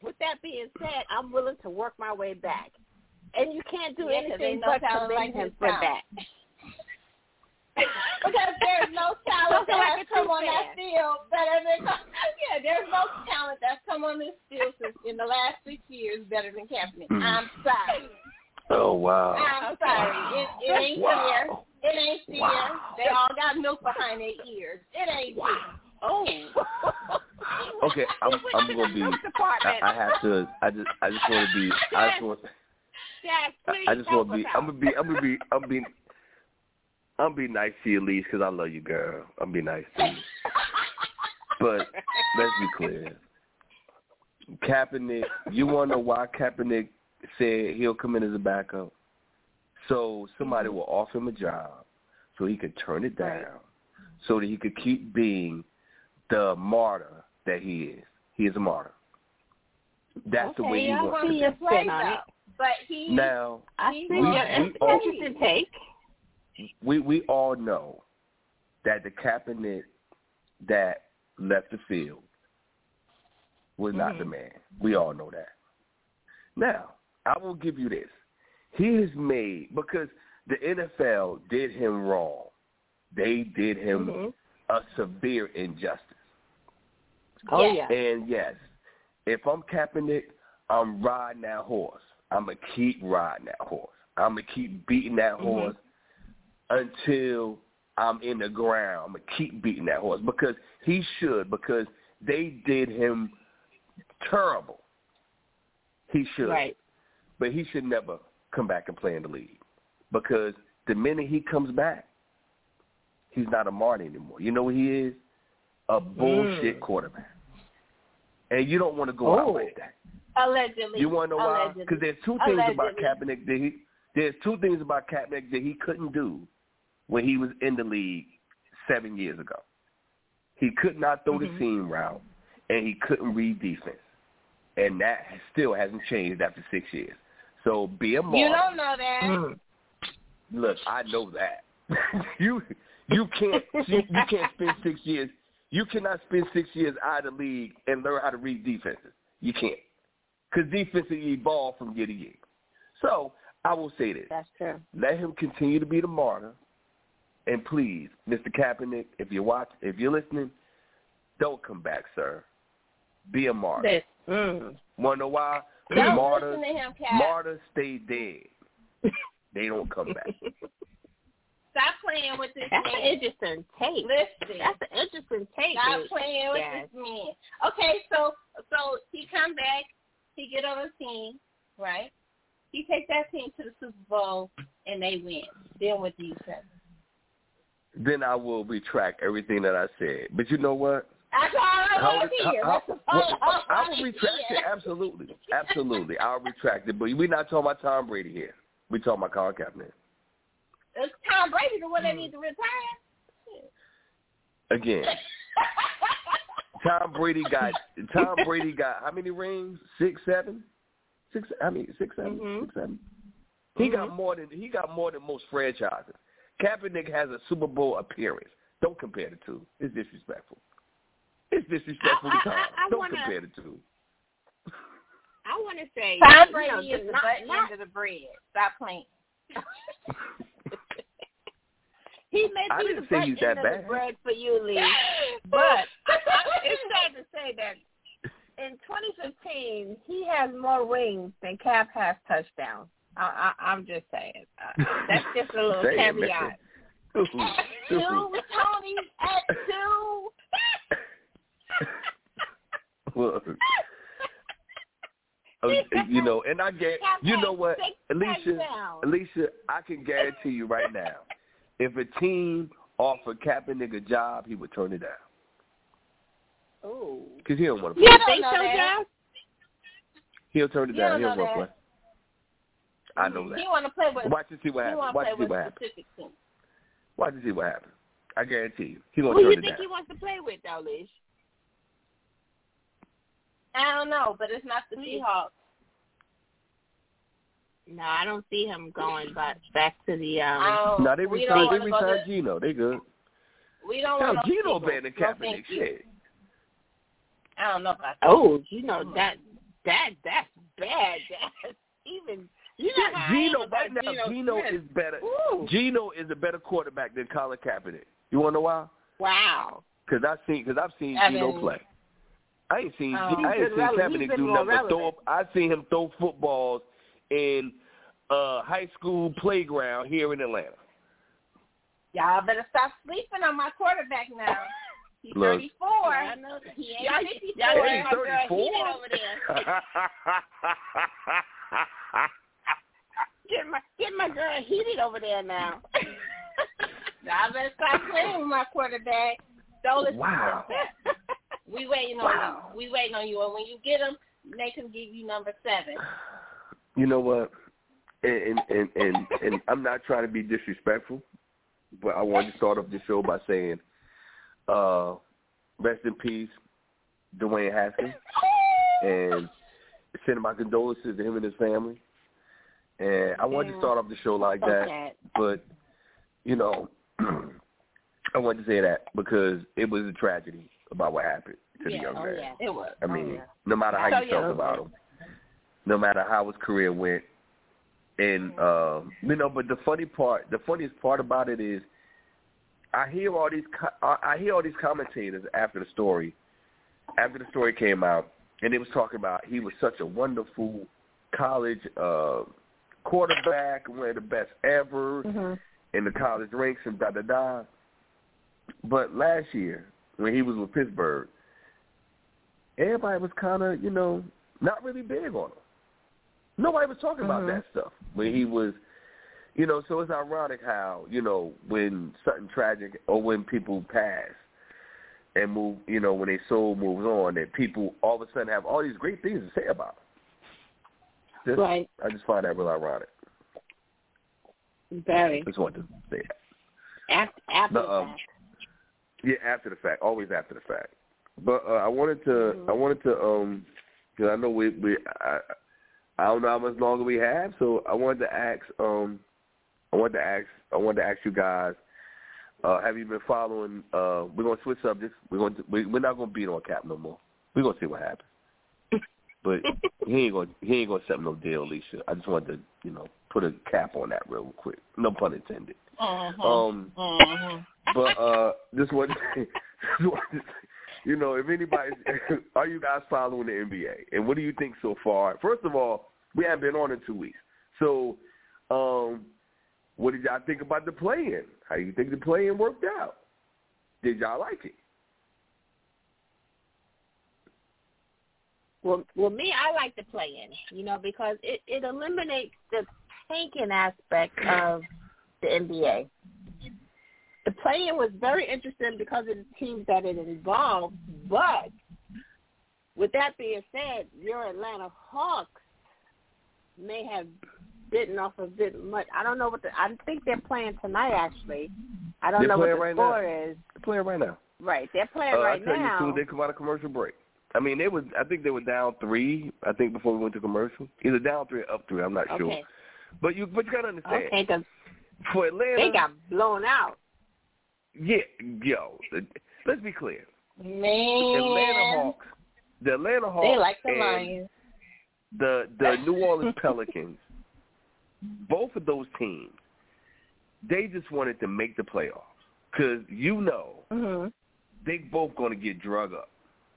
with that being said, I'm willing to work my way back. And you can't do Yeah, anything but commend like him for that. Because there's no talent Something that has come on that field better than yeah. There's no talent that's come on this field since in the last six years better than Kaepernick. Mm. I'm sorry. Oh wow. I'm sorry. It, it ain't there. Wow. It ain't there. Wow. They all got milk behind their ears. It ain't there. Oh. Okay, I'm I'm gonna be. I, I have to. I just I just want to be. I just want. Dad, please I just want to be. I'm gonna be. I'm gonna be. I'm being. I'm be nice to you, Elise, because I love you, girl. I'm be nice to you. But let's be clear. Kaepernick, you want to know why Kaepernick said he'll come in as a backup? So somebody mm-hmm. will offer him a job so he could turn it down so that he could keep being the martyr that he is. He is a martyr. That's the way he I wants see to your be. Play on it. But he Now, I We- see we- your we all- interesting take. We we all know that the Kaepernick that left the field was not the man. We all know that. Now, I will give you this. He has made because the NFL did him wrong. They did him Mhm. a severe injustice. Oh Yeah. yeah. And yes, if I'm Kaepernick, I'm riding that horse. I'm gonna keep riding that horse. I'm gonna keep beating that Mhm. horse until I'm in the ground. I'm gonna keep beating that horse because he should because they did him terrible. He should, Right. but he should never come back and play in the league because the minute he comes back, he's not a Martin anymore. You know what he is? A bullshit Mm. quarterback. And you don't want to go out Oh. like that. allegedly. You want to know why? Because there's two things about Allegedly. Kaepernick that he there's two things about Kaepernick that he couldn't do when he was in the league seven years ago. He could not throw Mhm. the seam route, and he couldn't read defense, and that still hasn't changed after six years. So be a martyr. You don't know that. Mm. Look, I know that. you you can't you, you can't spend six years. You cannot spend six years out of the league and learn how to read defenses. You can't, because defenses evolve from year to year. So I will say this: That's true. let him continue to be the martyr, and please, Mr. Kaepernick, if you're watch, if you're listening, don't come back, sir. Be a martyr. This. Mm. Want to know why? Don't martyrs, listen to him, Cat. martyrs stay dead. They don't come back. Stop playing with this That's an interesting take. Listen. That's an interesting take. Stop Liz. playing with Yes. this man. Okay, so so he come back, he get on the team, right? He takes that team to the Super Bowl and they win. Then what do you say? Then I will retract everything that I said. But you know what? That's all I want to hear. how- That's all how- I will retract it. Absolutely, absolutely. I'll retract it. But we're not talking about Tom Brady here. We're talking about Colin Kaepernick. It's Tom Brady the one that needs to retire. Again, Tom Brady got Tom Brady got how many rings? Six, seven, six. I mean, six, seven, Mhm. six, seven. He got more than he got more than most franchises. Kaepernick has a Super Bowl appearance. Don't compare the two. It's disrespectful. It's disrespectful I- to I- Tom. I- I Don't wanna- compare the two. I want to say Tom you Brady know, is the not- butt not- end of the bread. Stop playing. He may I be didn't the say butt he's end that of bad. the bread for you, Lee. But it's sad to say that in 2015, he has more rings than Cap has touchdowns. I, I, I'm just saying. Uh, that's just a little Say it, caveat. Ooh, Two, ooh. Toni, at two. Well, uh, you know, and I get, you know what, Alicia. Alicia, I can guarantee you right now, if a team offered Kaepernick a job, he would turn it down Ooh. because he don't want to You play. don't Think so. Josh? He'll turn it You down. don't He don't know want to play. I know He that. want to play with. Watch and see what he happens. to Watch play and see with what happens. Watch and see what happens. I guarantee you, he Who gonna do turn you it think down. he wants to play with, though, Lish? I don't know, but it's not the Seahawks. No, I don't see him going back back to the um. I don't, No, they retired. They retired to go resigned to. Geno. They good. We don't Hell, want no Geno Seahawks. better than Kaepernick. thank. Shit. I don't know about that. Oh, you know that that that's bad. That's even you know how Geno right now. Geno Gino Smith. is better. Ooh. Geno is a better quarterback than Colin Kaepernick. You want to know why? Wow. Because I've seen because I've seen I Geno mean- play. I ain't seen Oh. I ain't seen been Kaepernick do nothing but throw. I seen him throw footballs in uh high school playground here in Atlanta. Y'all better stop sleeping on my quarterback now. He's Look. 34. I know that He Y'all- ain't 54. y'all Hey, get he's girl thirty four. heated over there. Get my get my girl heated over there now. Y'all better stop playing with my quarterback. Don't listen Wow. to that. We waiting on Wow. you. We waiting on you. And when you get them, they can give you number seven. you know what? And and, and and and I'm not trying to be disrespectful, but I wanted to start off the show by saying, uh, rest in peace, Dwayne Haskins, and sending my condolences to him and his family. And I wanted to start off the show like that, Okay. but you know, I wanted to say that because it was a tragedy about what happened to the young Oh man. yeah. It was. I Oh, mean, yeah. no matter how So, you felt yeah. about him, no matter how his career went, and um, you know, but the funny part, the funniest part about it is, I hear all these, I I hear all these commentators after the story, after the story came out, and they was talking about he was such a wonderful college uh, quarterback, one of the best ever Mm-hmm. in the college ranks and da da da. But last year, when he was with Pittsburgh, everybody was kind of, you know, not really big on him. Nobody was talking about Mhm. that stuff when he was, you know. So it's ironic how, you know, when something tragic or when people pass and move, you know, when their soul moves on, that people all of a sudden have all these great things to say about him. Just, Right. I just find that real ironic. Very. Just wanted to say that. After after the um, fact. Yeah, after the fact, always after the fact. But uh, I wanted to, Mhm. I wanted to, um, because I know we, we, I, I don't know how much longer we have, so I wanted to ask, um, I wanted to ask, I wanted to ask you guys, uh, have you been following? Uh, we're gonna switch subjects. We're going to, we, we're not gonna beat on Cap no more. We're gonna see what happens. But he ain't gonna, he ain't gonna set no deal, Alicia. I just wanted to, you know, put a cap on that real quick. No pun intended. Mm-hmm. Um, mm-hmm. but uh this one you know if anybody are you guys following the nba and what do you think so far first of all we haven't been on in two weeks so um what did y'all think about the play-in? How you think the play-in worked out? Did y'all like it? Well, well, me, I like the play-in, you know, because it it eliminates the tanking aspect of the NBA. The play-in was very interesting because of the teams that it involved, but with that being said, your Atlanta Hawks may have bitten off a bit much. I don't know what the. I think they're playing tonight. Actually, I don't They're know what the right score now. is. They're playing right now. Right, they're playing Uh, right I tell now. you, soon they come out of commercial break. I mean, they was. I think they were down three. I think before we went to commercial, either down three or up three. I'm not sure. okay, But you, but you gotta understand. okay, because For Atlanta, they got blown out. yeah, yo. Let's be clear. Man, Atlanta Hawks, the Atlanta Hawks, they like the Lions. the the New Orleans Pelicans, both of those teams, they just wanted to make the playoffs because you know hmm they both going to get drug up.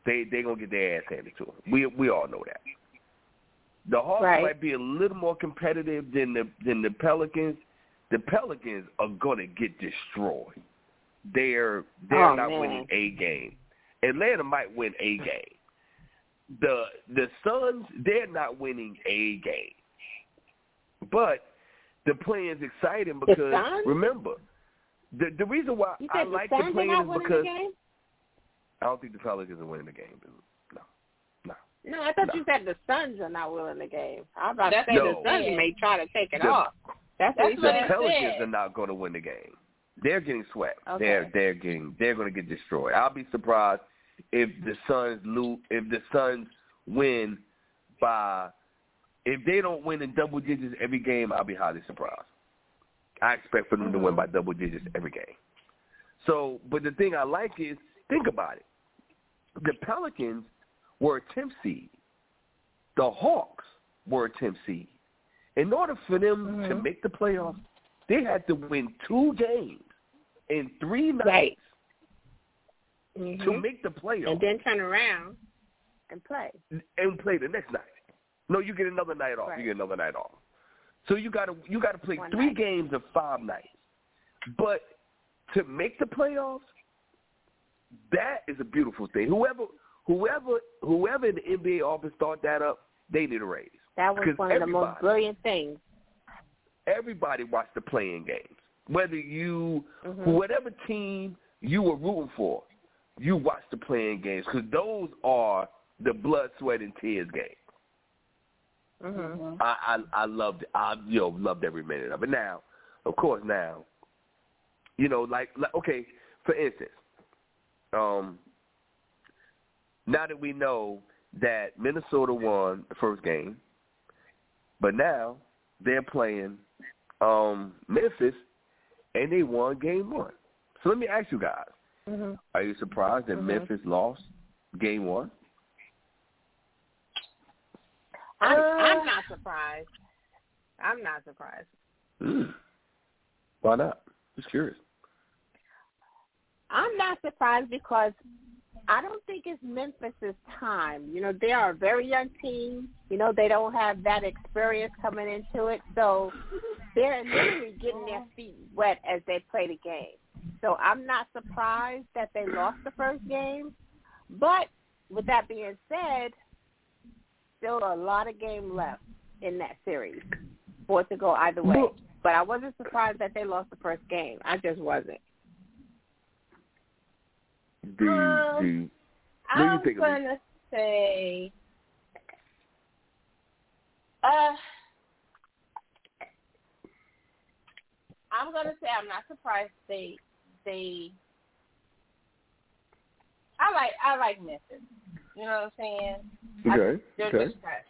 They they gonna get their ass handed to them. We we all know that. The Hawks Right. might be a little more competitive than the than the Pelicans. The Pelicans are gonna get destroyed. They're they're Oh, not man. winning a game. Atlanta might win a game. The the Suns they're not winning a game. But the play is exciting because remember the the reason why I like the the play is because? I don't think the Pelicans are winning the game. No, no. No, I thought No. you said the Suns are not winning the game. I was about to say No. the Suns Yeah. may try to take it The- off. That's, That's what The he said. Pelicans said. are not going to win the game. They're getting swept. Okay. They're they're getting they're going to get destroyed. I'll be surprised if the Suns lose if the Suns win by if they don't win in double digits every game. I'll be highly surprised. I expect for them to win mm-hmm. by double digits every game. So, but the thing I like is think about it. The Pelicans were a 10th seed. The Hawks were a 10th seed. In order for them to Mhm. make the playoffs, they had to win two games in three nights Right. to Mhm. make the playoffs And then turn around and play. and play the next night. No, you get another night off. Right. You get another night off. So you got to you got to play One three night. games of five nights. But to make the playoffs, that is a beautiful thing. Whoever whoever whoever in the NBA office thought that up, they need a raise. That was one of the most brilliant things. Everybody watched the play-in games. Whether you Mhm. whatever team you were rooting for, you watched the play-in games because those are the blood, sweat, and tears games. Mhm. I, I I loved it. I you know loved every minute of it. Now, of course, now, you know, like, like okay, for instance, um, now that we know that Minnesota won the first game, but now they're playing um Memphis, and they won game one. So let me ask you guys: Mhm. Are you surprised that Mhm. Memphis lost game one? I'm, Uh, I'm not surprised. I'm not surprised. Mm. Why not? Just curious. I'm not surprised because I don't think it's Memphis's time. You know, they are a very young team. You know, they don't have that experience coming into it, so they're literally getting their feet wet as they play the game. So I'm not surprised that they lost the first game. But with that being said, still a lot of game left in that series for it to go either way. But I wasn't surprised that they lost the first game. I just wasn't. Do you, Um, What do you I'm think of it? gonna say, uh, I'm gonna say I'm not surprised they they. I like I like Memphis. You know what I'm saying? I- okay, They're okay. just fresh.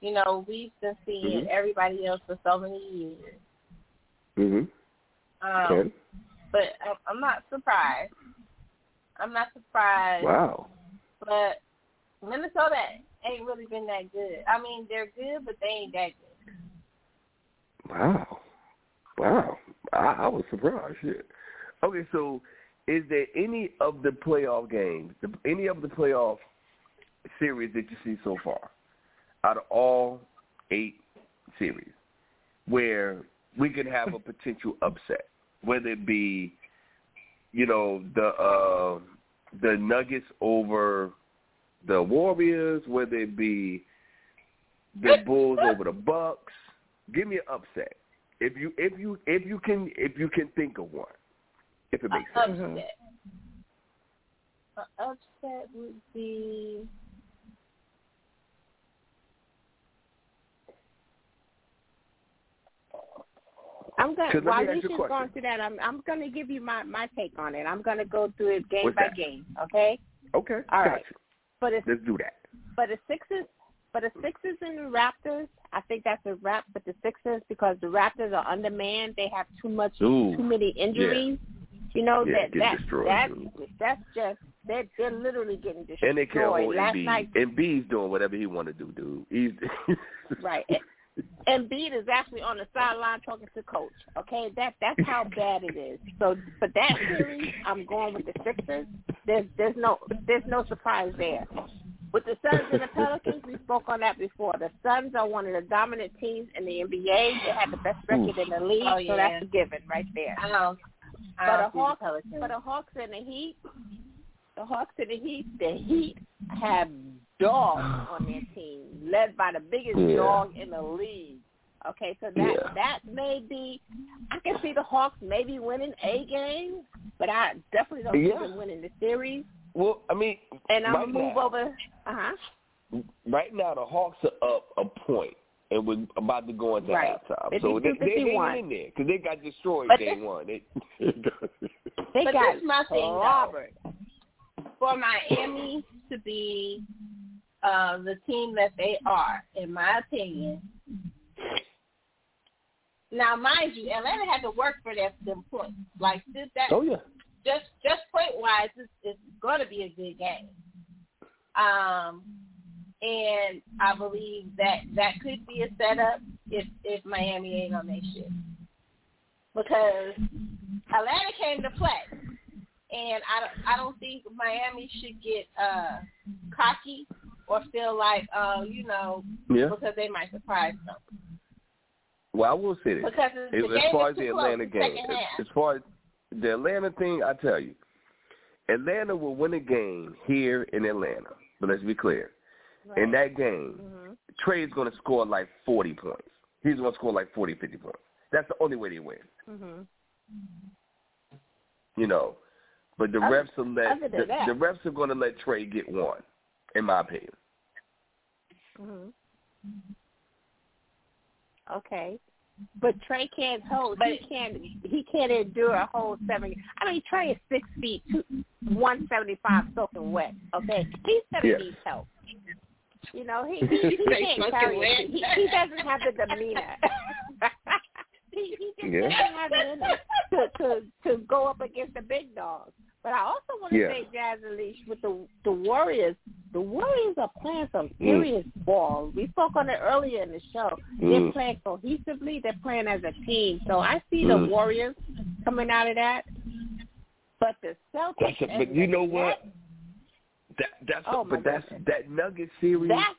You know, we've been seeing Mhm. everybody else for so many years. Mhm. Um, Okay. But I'm, I'm not surprised. I'm not surprised. Wow. But Minnesota ain't really been that good. I mean, they're good, but they ain't that good. Wow. Wow. I, I was surprised. Shit. Okay, so is there any of the playoff games, any of the playoff series that you see so far, out of all eight series, where we could have a potential upset, whether it be, you know, the uh, the Nuggets over the Warriors, whether it be the Bulls over the Bucks. Give me an upset. If you if you if you can if you can think of one, if it makes sense. upset. An upset would be I'm gonna while you question. going through that, I'm I'm gonna give you my my take on it. I'm gonna go through it game What's by that? game, okay? Okay, All right. But it's Let's do that. but the Sixers but the Sixers and the Raptors, I think that's a wrap. But the Sixers because the Raptors are undermanned, they have too much Ooh, too many injuries. Yeah. You know Yeah, that that destroyed, that that's just they're they're literally getting destroyed. And they can't hold Last Embiid. night, Embiid's doing whatever he want to do, dude. He's right? And Embiid is actually on the sideline talking to coach. Okay, that that's how bad it is. So for that series, I'm going with the Sixers. There's there's no there's no surprise there. With the Suns and the Pelicans, we spoke on that before. The Suns are one of the dominant teams in the NBA. They have the best record in the league, Oh, so that's a given right there. I don't. I But the Hawks, but the Hawks and the Heat, the Hawks and the Heat, the Heat have dogs on their team, led by the biggest Yeah. dog in the league. Okay, so that Yeah. that may be. I can see the Hawks maybe winning a game, but I definitely don't Yeah. see them winning the series. well, I mean, And I'm right gonna move now, over. Uh huh. Right now, the Hawks are up a point, and we're about to go into Right. halftime. So they, 52, they hanging 51. in there because they got destroyed But day this- one. They, They But got this is my thing. Robert. For Miami to be uh, the team that they are, in my opinion. Now, mind you, Atlanta had to work for their them points. Like this, that oh yeah, just just point wise, it's, it's going to be a good game. Um, and I believe that that could be a setup if if Miami ain't on their shit because Atlanta came to play, and I don't I don't think Miami should get uh cocky or feel like uh you know yeah. because they might surprise them Well, I will say this. because As, as far as the Atlanta game, as, as far as the Atlanta thing, I tell you, Atlanta will win a game here in Atlanta. But let's be clear, in that game, Mhm. Trae's going to score like 40 points. He's going to score like 40, 50 points. That's the only way they win. Mhm. You know, but the Other- refs will let the, that- the refs are going to let Trae get one, in my opinion. Mhm. Okay. But Trae can't hold. he can't. He can't endure a whole seven. I mean, Trae is six feet, two, one seventy five, soaking wet. Okay, he said Yeah. he needs help. You know, he he, he can't carry it. He, he doesn't have the demeanor. he he just Yeah. doesn't have it in him to to to go up against the big dogs. But I also want to Yeah. say, Jazz Lissha, with the the Warriors, the Warriors are playing some Mm. serious ball. We spoke on it earlier in the show. They're Mm. playing cohesively. They're playing as a team. So I see the Mm. Warriors coming out of that. But the Celtics, a, but you the know what? That that's Oh, a, but that's goodness. that Nugget series. that's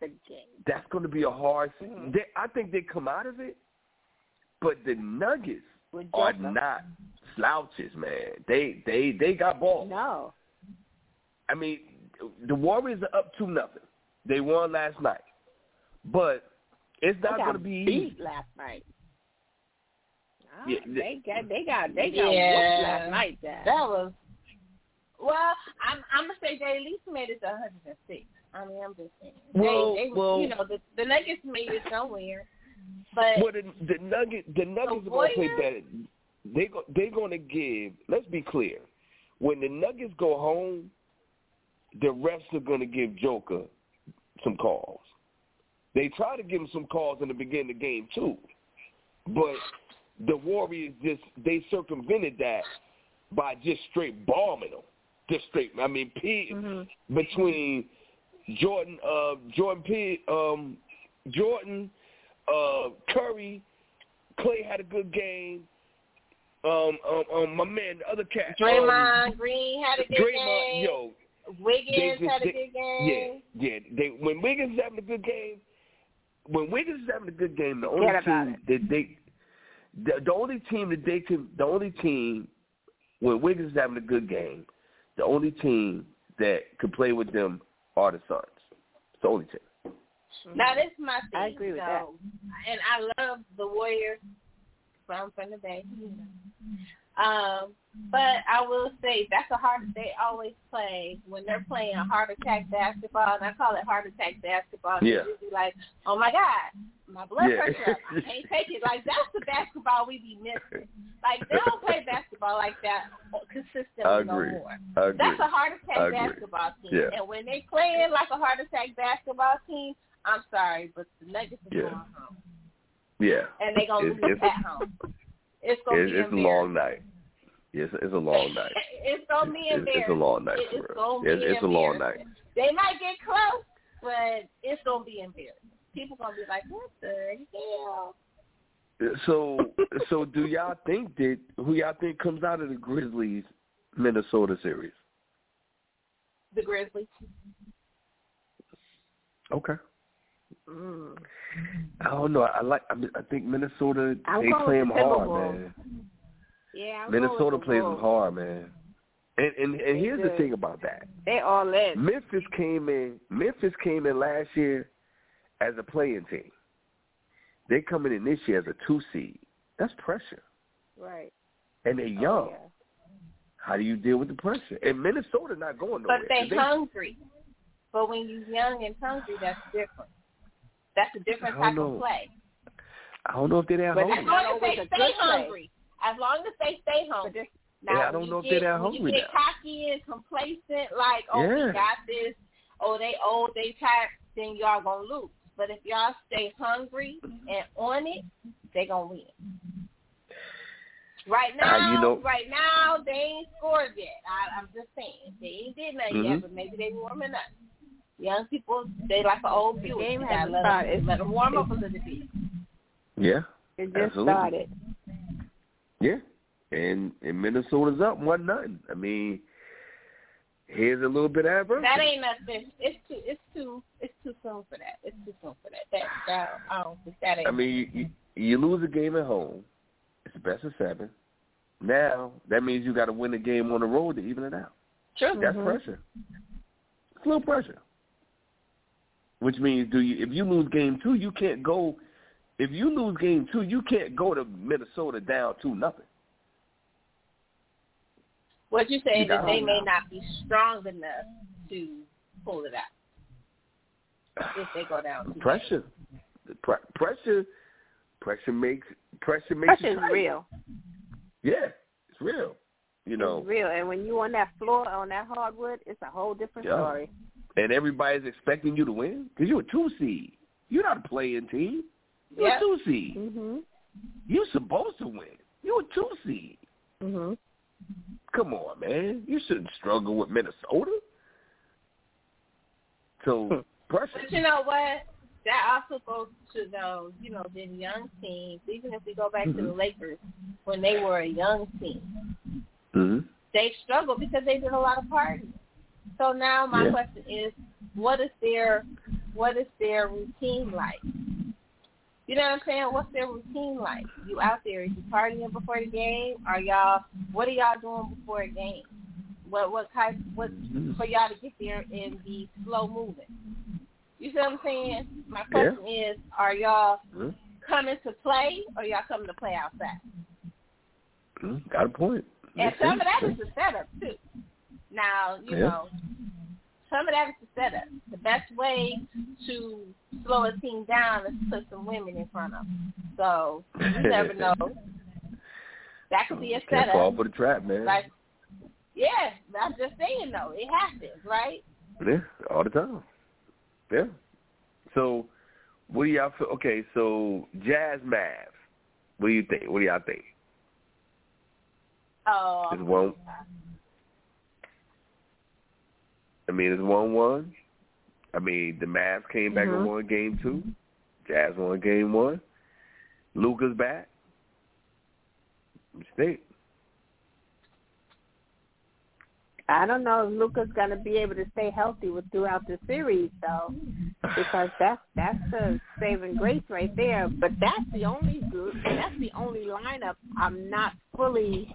the game. that's going to be a hard. Mhm. They, I think they come out of it, but the Nuggets are Joker. not slouches, man. They they they got ball. No. I mean, the Warriors are up two nothing. They won last night, but it's not going to be beat easy. last night. Ah, Yeah, they got they got they got Yeah. last night. Jazz. That was well. I'm I'm gonna say they at least made it to 106. I mean, I'm just saying. Well, they, they well- you know the the Nuggets made it somewhere, but Well, the, the Nugget, the Nuggets are going to play better. They go, they're going to give. Let's be clear. When the Nuggets go home, the refs are going to give Joker some calls. They try to give him some calls in the beginning of the game too, but the Warriors just they circumvented that by just straight bombing them. Just straight. I mean, P Mm-hmm. between Jordan, uh, Jordan P, um, Jordan, uh, Curry, Clay had a good game. Um, um, um, my man, the other cat, Draymond Green had a um, good Draymond, game. yo, Wiggins just- had a good game. yeah, yeah. They when Wiggins is having a good game, when Wiggins is having a good game, the only team that they the, the only team that they can, the only team when Wiggins is having a good game, the only team that could play with them are the Suns. It's the only team. Now this is my thing. I agree with so, that. And I love the Warriors from from the Bay. Um, but I will say that's a heart. They always play when they're playing a heart attack basketball, and I call it heart attack basketball. Yeah. It's usually like, oh my god, my blood Yeah. pressure up. I can't take it. Like that's the basketball we be missing. Like they don't play basketball like that consistently I no more. I agree. That's a heart attack basketball team. Yeah. And when they play like a heart attack basketball team, I'm sorry, but the Nuggets are Yeah. going home, Yeah. and they're gonna It's- lose it's- at home. It's gonna It's, be it's a long night. Yes, it's a long night. it's gonna be It's, embarrassing. it's a long night for it's real. It's, it's a long night. They might get close, but it's gonna be embarrassing. People gonna be like, "What the hell?" So, so do y'all think that who y'all think comes out of the Grizzlies Minnesota series? The Grizzlies. Okay. Mm. I don't know. I like. I, I think Minnesota. I'm they play them the hard, man. Yeah, I'm Minnesota going the plays them hard, man. And and, and They here's the thing about that. They all in. Memphis came in. Memphis came in last year as a play-in team. They coming in this year as a two seed. That's pressure, Right. and they're Oh, young. yeah. How do you deal with the pressure? And Minnesota not going nowhere. But they 'cause hungry. But when you're young and hungry, that's different. That's a different type know. of play. I don't know if they're that But As long as they stay good play. hungry. As long as they stay But hungry. Now, Yeah, I don't you know if they're that when hungry you get now. cocky and complacent, like, oh, Yeah. we got this, oh, they old, they tired, then y'all going to lose. But if y'all stay hungry and on it, they going to win. Right Uh, now, you know- right now, they ain't scored yet. I, I'm just saying. They ain't did nothing Mhm. yet, but maybe they warming up. Young people, they like an old The Buick. game You hasn't gotta let 'em- started. let them warm up a little bit. Yeah, it just Absolutely. started. yeah. And and Minnesota's up one nothing. I mean, here's a little bit of adversity. That ain't nothing. It's too. It's too. It's too soon for that. It's too soon for that. That. that I don't think that ain't. I mean, you, you you lose a game at home. It's the best of seven. Now that means you got to win a game on the road to even it out. true. That's Mhm. pressure. It's a little pressure. Which means, do you if you lose game two, you can't go. If you lose game two, you can't go to Minnesota down two nothing. What you say You is that they may not be strong enough to pull it out if they go down. two Pressure, pre- pressure, pressure makes pressure makes Pressure is real. Yeah, it's real. You know, It's real. And when you on that floor on that hardwood, it's a whole different Yeah. story. And everybody's expecting you to win because you're a two seed. You're not a play-in team. You're Yeah. a two seed. Mhm. You're supposed to win. You're a two seed. Mhm. Come on, man. You shouldn't struggle with Minnesota. So pressure. But you know what? That also goes to those, you know, the young teams. Even if we go back to the Mhm. Lakers when they were a young team, hmm they struggled because they did a lot of partying. So now my Yeah. question is, what is their what is their routine like? You know what I'm saying? What's their routine like? You out there? Are you partying before the game? Are y'all? What are y'all doing before a game? What what type? What for y'all to get there and be slow moving? You see what I'm saying? My question is, are y'all Mhm. coming to play or y'all coming to play outside? Mhm. Got a point. And Makes some of that is the setup too. Now, you Yeah. know, some of that is the setup. The best way to slow a team down is to put some women in front of them. So you never know. That could be a Can't fall for the trap, man. Like, yeah, I'm just saying though, it happens, right? Yeah, all the time. Yeah. So, what do y'all feel? Okay, so Jazz Mavs. What do you think? What do y'all think? Oh? I mean, it's one one. I mean, the Mavs came back Mhm. and won game two. Jazz won game one. Luka's back. Think? I don't know if Luka's going to be able to stay healthy with throughout the series, though, because that's that's the saving grace right there. But that's the only that's the only lineup I'm not fully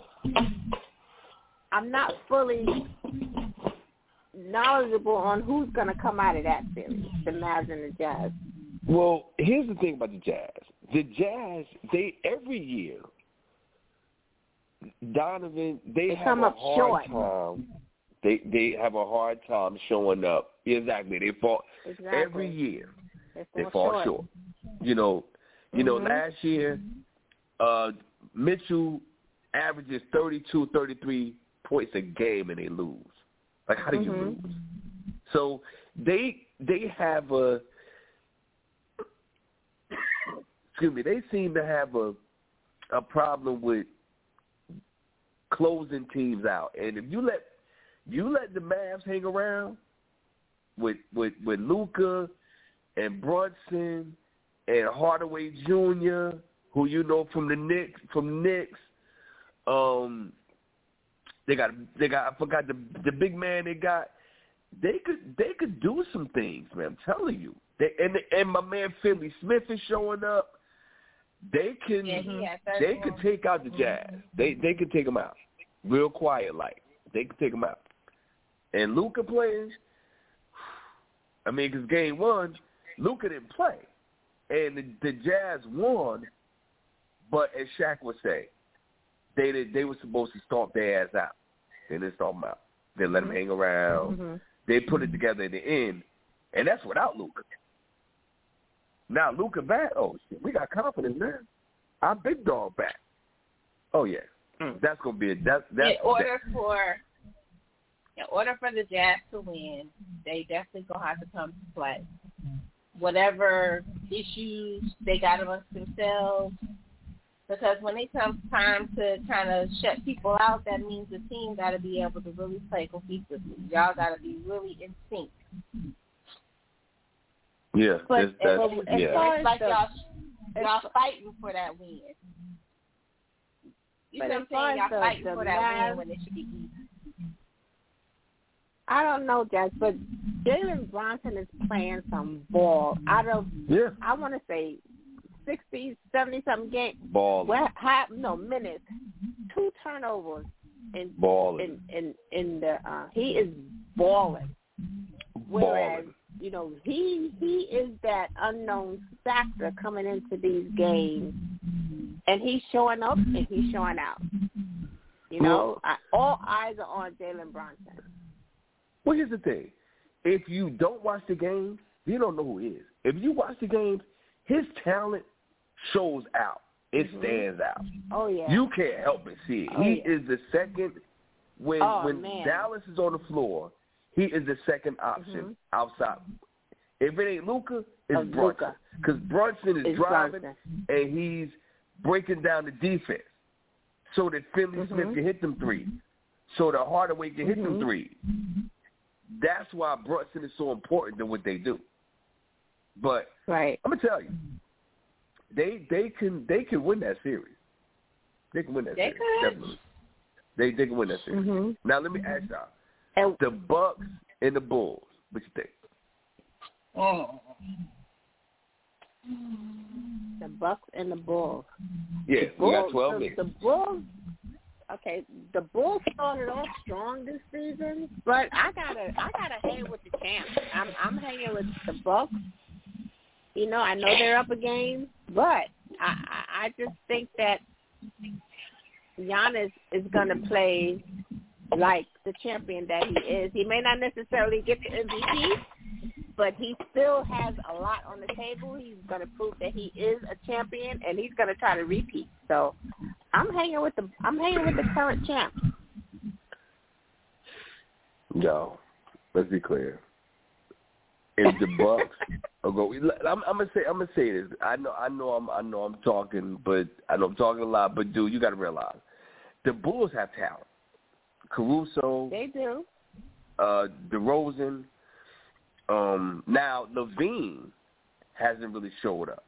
I'm not fully knowledgeable on who's going to come out of that series, the Mavs and the Jazz. Well, here's the thing about the Jazz. The Jazz, they every year, Donovan, they, They have a up hard short. time. They they have a hard time showing up. Exactly, they fall Exactly. every year. They They fall fall short. short. You know, you know. Mhm. Last year, uh Mitchell averages 32, 33 points a game, and they lose. Like, how do you Mhm. lose? So they they have a excuse me. They seem to have a a problem with closing teams out, and if you let you let the Mavs hang around with with with Luka and Brunson and Hardaway Jr., who you know from the Knicks from Knicks. Um, they got they got I forgot the the big man they got. They could they could do some things, man. I'm telling you. They and and my man Finney-Smith is showing up. They can Yeah, they could take out the Jazz. They they could take them out, real quiet like. They could take them out. And Luka playing. I mean, because game one, Luka didn't play, and the, the Jazz won. But as Shaq would say, they did, they were supposed to stomp their ass out. They didn't stomp them out. They let them hang around. Mhm. They put it together in the end, and that's without Luka. Now Luka back. Oh shit, we got confidence now. Our big dog back. Oh yeah, that's gonna be a, that's that's in order for in order for the Jazz to win, they definitely gonna have to come to play. Whatever issues they got amongst themselves, because when it comes time to kind of shut people out, that means the team got to be able to really play cohesively. Y'all got to be really in sync. yeah But- that's, that's, but as yeah. far It's like the- y'all y'all fighting for that win. You But know what I'm saying? Y'all the- fighting the for that Mavs- win when it should be easy. I don't know, Jazz, but Jalen Brunson is playing some ball. Out of yeah I want to say sixty, seventy something games. ball Well, half no minutes, two turnovers in ball in in in the. Uh, he is balling. Whereas balling. you know he he is that unknown factor coming into these games, and he's showing up and he's showing out. You know, I, all eyes are on Jalen Brunson. Well, here's the thing: if you don't watch the games, you don't know who he is. If you watch the games, his talent shows out. It Mhm. stands out. Oh yeah. You can't help but see it. Oh, he yeah. is the second when Oh, when man. Dallas is on the floor. He is the second option Mhm. outside. If it ain't Luka, it's Of Brunson because Brunson is It's driving Brunson. and he's breaking down the defense so that Finney-Smith Mhm. can hit them three, so that Hardaway can hit them three. That's why Brunson is so important to what they do. But Right. I'm gonna tell you, they they can they can win that series. They can win that They series. could. Definitely. They they can win that series. Mhm. Now let me ask y'all: And the Bucks and the Bulls. What you think? Mm. the Bucks and the Bulls. Yeah, The we got twelve minutes. The Bulls. Okay, the Bulls started off strong this season, but I gotta I gotta hang with the champs. I'm I'm hanging with the Bucks. You know, I know they're up a game, but I I, just think that Giannis is gonna play like the champion that he is. He may not necessarily get the MVP, but he still has a lot on the table. He's going to prove that he is a champion, and he's going to try to repeat. So, I'm hanging with the I'm hanging with the current champ. Yo, let's be clear. If the Bucks are go, I'm, I'm gonna say I'm gonna say this. I know I know I'm I know I'm talking, but I know I'm talking a lot. But dude, you got to realize the Bulls have talent. Caruso, They do. uh, DeRozan. Um, now LaVine hasn't really showed up.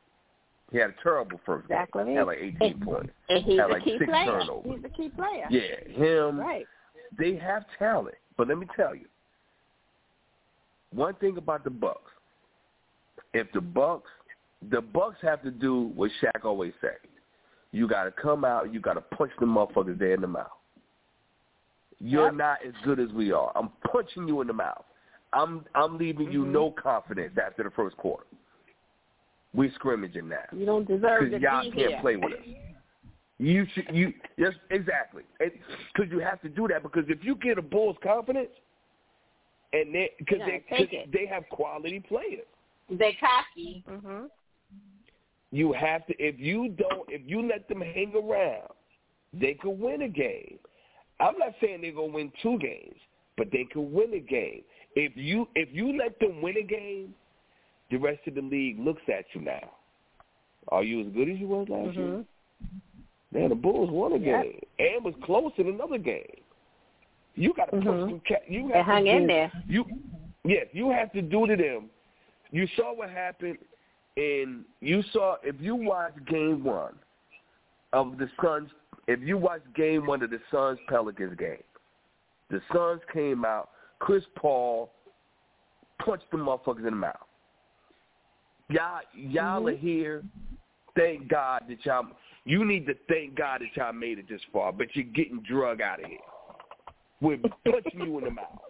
He had a terrible first game. Exactly. Had like 18 And- points. And he's Had a key six player. turnovers. He's a key player. Yeah, him. Right. They have talent. But let me tell you, one thing about the Bucks, if the Bucks, the Bucks have to do what Shaq always said. You got to come out. You got to punch the motherfuckers there in the mouth. You're Yep. not as good as we are. I'm punching you in the mouth. I'm I'm leaving you Mhm. no confidence after the first quarter. We scrimmaging now You don't deserve to because y'all be can't here. play with us. You should you yes exactly because you have to do that because if you get a Bulls confidence and they because they gotta take 'cause it. they have quality players. They cocky. Mhm. You have to if you don't if you let them hang around, they could win a game. I'm not saying they're gonna win two games, but they could win a game. If you if you let them win a game, the rest of the league looks at you now. Are you as good as you was last year? Mhm. Man, the Bulls won a Yep. game and was close in another game. You got to put Mhm. some. Ca- you They hung to in there. You, yes, you have to do to them. You saw what happened, and you saw if you watch Game One of the Suns. If you watch Game One of the Suns Pelicans game, the Suns came out. Chris Paul punched the motherfuckers in the mouth. Y'all, y'all Mhm. are here. Thank God that y'all. You need to thank God that y'all made it this far, but you're getting drug out of here. We're punching you in the mouth,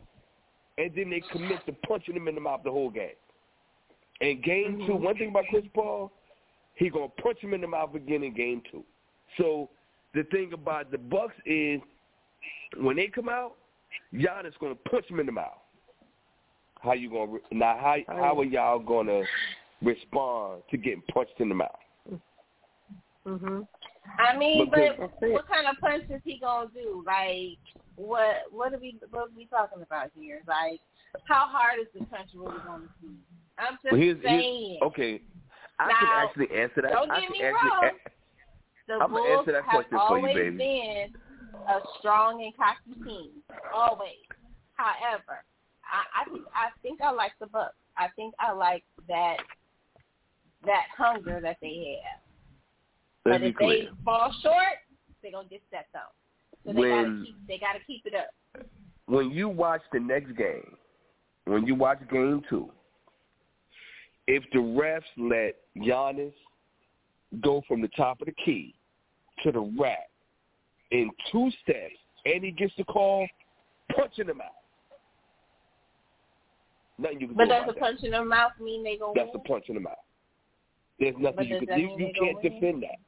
and then they commit to punching him in the mouth the whole game. And game two, one thing about Chris Paul, he gonna punch him in the mouth again in game two. So the thing about the Bucks is when they come out, Giannis gonna punch him in the mouth. How you gonna re- now? How how are y'all gonna respond to getting punched in the mouth? Mhm. I mean, Because- but what kind of punch is he gonna do? Like, what what are we what are we talking about here? Like, how hard is the punch really gonna be? I'm just Well, here's, saying. here's okay. I Now, can actually answer that. don't I get can me wrong. a- the I'ma Bulls answer that have question for you, always baby. been a strong and cocky team, always. However, I, I think I think I like the Bucks. I think I like that that hunger that they have. Let's but if clear. they fall short, they're gonna get stepped on. So they When- gotta keep they gotta keep it up. when you watch the next game, when you watch game two, if the refs let Giannis go from the top of the key to the rack in two steps and he gets the call, punching him out. Nothing you can But do does a punch in the mouth mean they gonna That's a punch in the mouth. There's nothing But you can that you, you can't gonna win? defend that.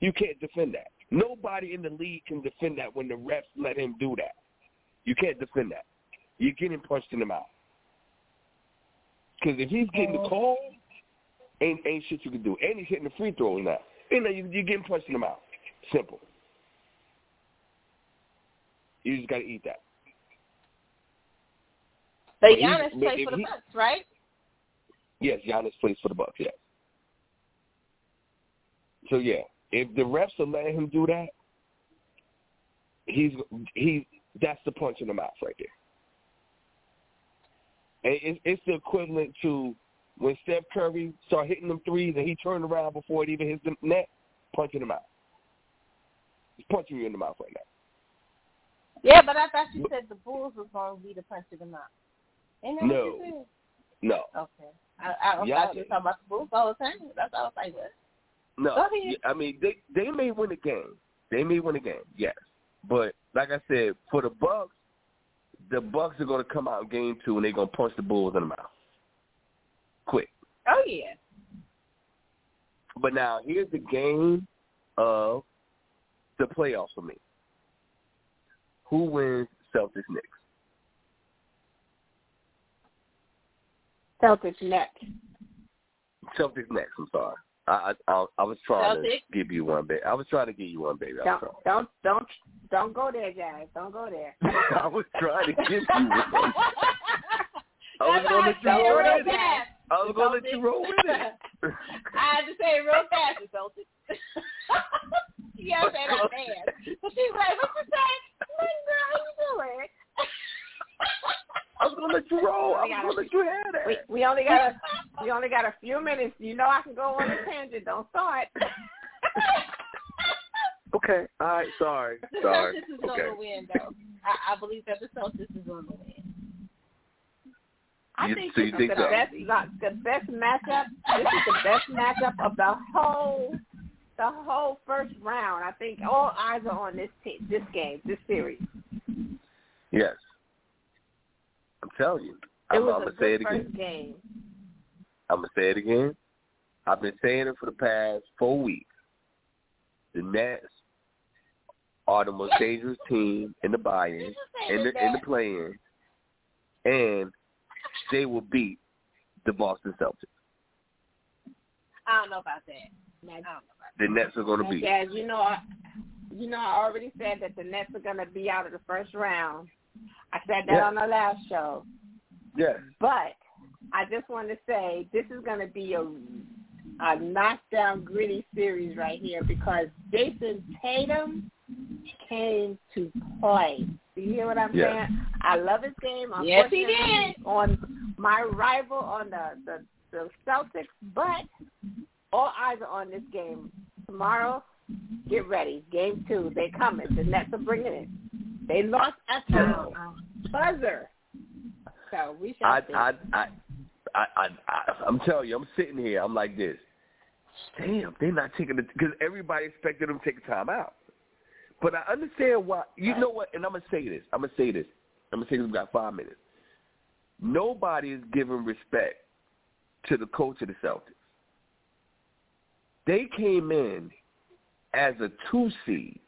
You can't defend that. Nobody in the league can defend that when the refs let him do that. You can't defend that. You're getting punched in the mouth. Because if he's getting the oh. call, ain't ain't shit you can do. And he's hitting the free throws now. You know, you, you're getting punched in the mouth. Simple. You just got to eat that. But he- Giannis but plays for the he- Bucks, right? Yes, Giannis plays for the Bucks. Yes. So yeah, if the refs are letting him do that, he's he that's the punch in the mouth right there. And it's, the equivalent to when Steph Curry started hitting them threes and he turned around before it even hit the net, punching him out. He's punching you in the mouth right now. Yeah, but I thought you said the Bulls was gonna be the punch in the mouth. Ain't that No. what you No. Okay. I, I Yeah, I thought you were talking about the Bulls all the time. That's all I was like, what? no. Go ahead. I mean, they they may win a game. They may win a game, yes. But like I said, for the Bucks, the Bucks are going to come out in game two and they're going to punch the Bulls in the mouth, quick. Oh yeah. But now here's the game of the playoffs for me. Who wins Celtics Knicks? Celtics next. Celtics next. I'm sorry. I I, I, I was trying Celtics? to give you one, baby. I was trying to give you one, baby. Don't don't don't don't go there, guys. Don't go there. I was trying to give you one. I was going to let you I say it roll with it. I was going to let you roll with it. I had to say it real fast, the Celtics. you gotta say that fast. But she's like, what you say? Like, girl, how you doing? I was going to let you roll. I was going to let you have that. We we only got a we only got a few minutes. You know I can go on a tangent. Don't start. Okay. All right. Sorry. Sorry. Celtics is okay. on the win, though. I, I believe that the Celtics is on the win. I You- think so this you is think the so? best the best matchup. This is the best matchup of the whole the whole first round. I think all eyes are on this te- this game, this series. Yes. I'm telling you. It I'm, I'm gonna say it again. game. I'm gonna say it again. I've been saying it for the past four weeks. The Nets are the most dangerous team in the buy-in, in the in the play-in, and they will beat the Boston Celtics. I don't know about that. I don't know about The Nets are going to beat. Jazz, you know, I, you know, I already said that the Nets are going to be out of the first round. I said that Yeah. on the last show. Yes. But I just want to say this is going to be a a knockdown, gritty series right here because Jayson Tatum came to play. Do you hear what I'm Yeah. saying? I love his game. Yes, he did. On my rival on the, the the Celtics, but all eyes are on this game tomorrow. Get ready, game two. They coming. The Nets are bringing it. They lost at the oh, buzzer, so we shall I, see. I, I, I, I, I, I'm telling you, I'm sitting here. I'm like this. Damn, they're not taking it because everybody expected them to take a time out. But I understand why. You know what? And I'm gonna say this. I'm gonna say this. I'm gonna say this. We got five minutes. Nobody is giving respect to the coach of the Celtics. They came in as a two seed,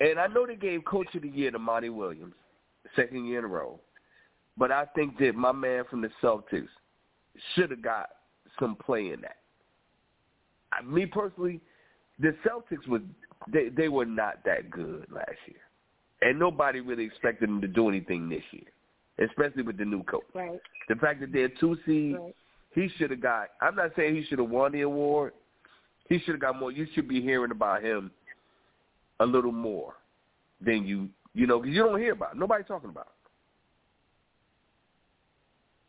and I know they gave Coach of the Year to Monty Williams, second year in a row. But I think that my man from the Celtics should have got some play in that. I, me personally, the Celtics was they they were not that good last year, and nobody really expected them to do anything this year, especially with the new coach. right. The fact that they're two seed, Right. he should have got. I'm not saying he should have won the award. He should have got more. You should be hearing about him a little more than you you know because you don't hear about it. nobody talking about. It.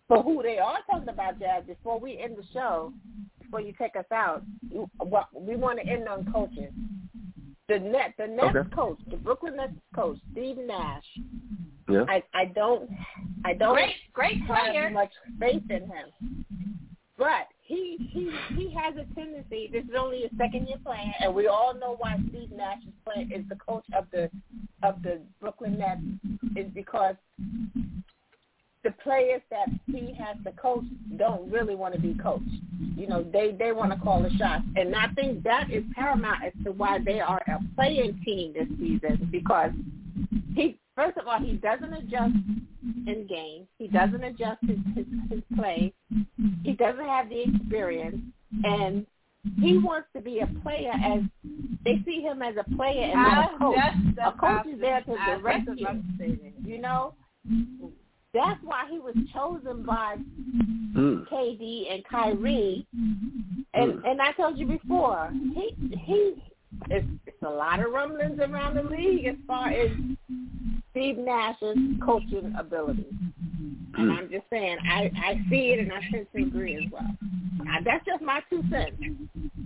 But who they are talking about, Jazz, before we end the show, before you take us out, you- well, we want to end on coaches. The net, the Nets Okay. coach, the Brooklyn Nets coach, Steve Nash. Yeah. I, I don't, I don't Great, great player. have much faith in him. But he he he has a tendency. This is only his second year playing, and we all know why Steve Nash is playing is the coach of the of the Brooklyn Nets is because the players that he has to coach don't really want to be coached. You know, they they want to call the shots, and I think that is paramount as to why they are a play-in team this season because he first of all he doesn't adjust in games. He doesn't adjust his, his his play. He doesn't have the experience, and he wants to be a player as they see him as a player and not a coach. That's- A coach is there to direct that's you. what I'm saying. You know, that's why he was chosen by Mm. KD and Kyrie. And Mm. and I told you before, he he it's, it's a lot of rumblings around the league as far as Steve Nash's coaching ability. And Mm. I'm just saying, I I see it and I sense and agree as well. Now, that's just my two cents.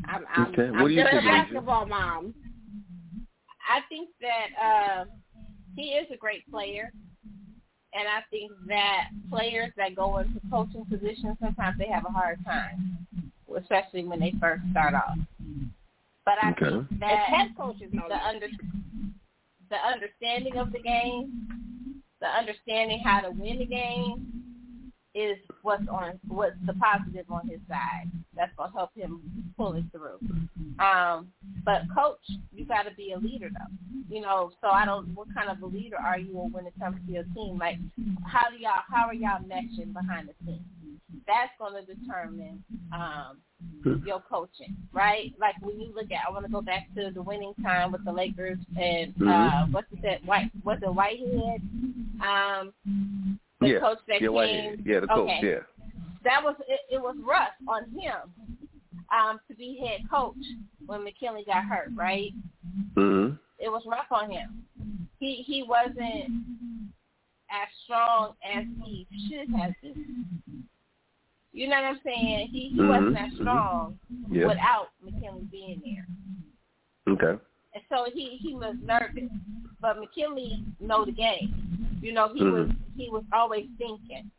I'm I'm, Okay. What I'm do you think, a Alicia? basketball mom. I think that uh, he is a great player, and I think that players that go into coaching positions sometimes they have a hard time, especially when they first start off. But I Okay. think that head coaches know the that. under the understanding of the game, the understanding how to win the game, is what's on what's the positive on his side. That's gonna help him pull it through. Um, but coach, you got to be a leader though. You know, so I don't. What kind of a leader are you when it comes to your team? Like, how do y'all? How are y'all meshing behind the scenes? That's going to determine um, your coaching, right? Like when you look at, I want to go back to the winning time with the Lakers and uh, Mhm. what's it that White? What's the Whitehead? Um, the yeah. coach that yeah, came. Whitehead. Yeah, the coach. okay. Yeah. That was it, it. Was rough on him um, to be head coach when McKinney got hurt, right? Mhm. It was rough on him. He he wasn't as strong as he should have been. You know what I'm saying? He he wasn't Mhm, as strong Yeah. without McKinney being there. Okay. And so he he was nervous. But McKinney know the game. You know, he was mm-hmm. he was always thinking.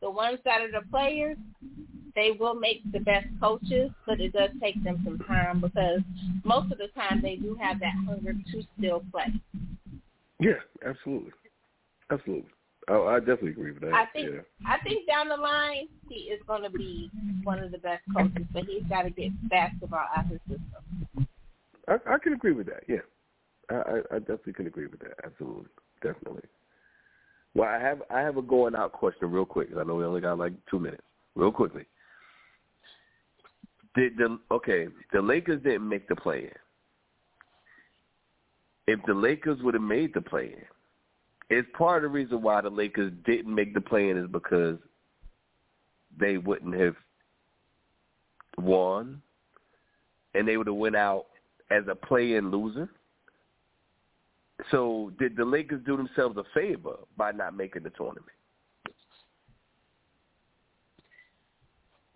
The ones that are the players, they will make the best coaches, but it does take them some time because most of the time they do have that hunger to still play. Yeah, absolutely, absolutely. Oh, I definitely agree with that. I think yeah. I think down the line he is going to be one of the best coaches, but he's got to get basketball out of his system. I, I can agree with that. Yeah, I, I, definitely can agree with that. Absolutely, definitely. Well, I have I have a going out question real quick. I know we only got like two minutes. Real quickly. Did the okay? The Lakers didn't make the play in. If the Lakers would have made the play in, it's part of the reason why the Lakers didn't make the play in is because they wouldn't have won, and they would have went out as a play-in loser. So did the Lakers do themselves a favor by not making the tournament?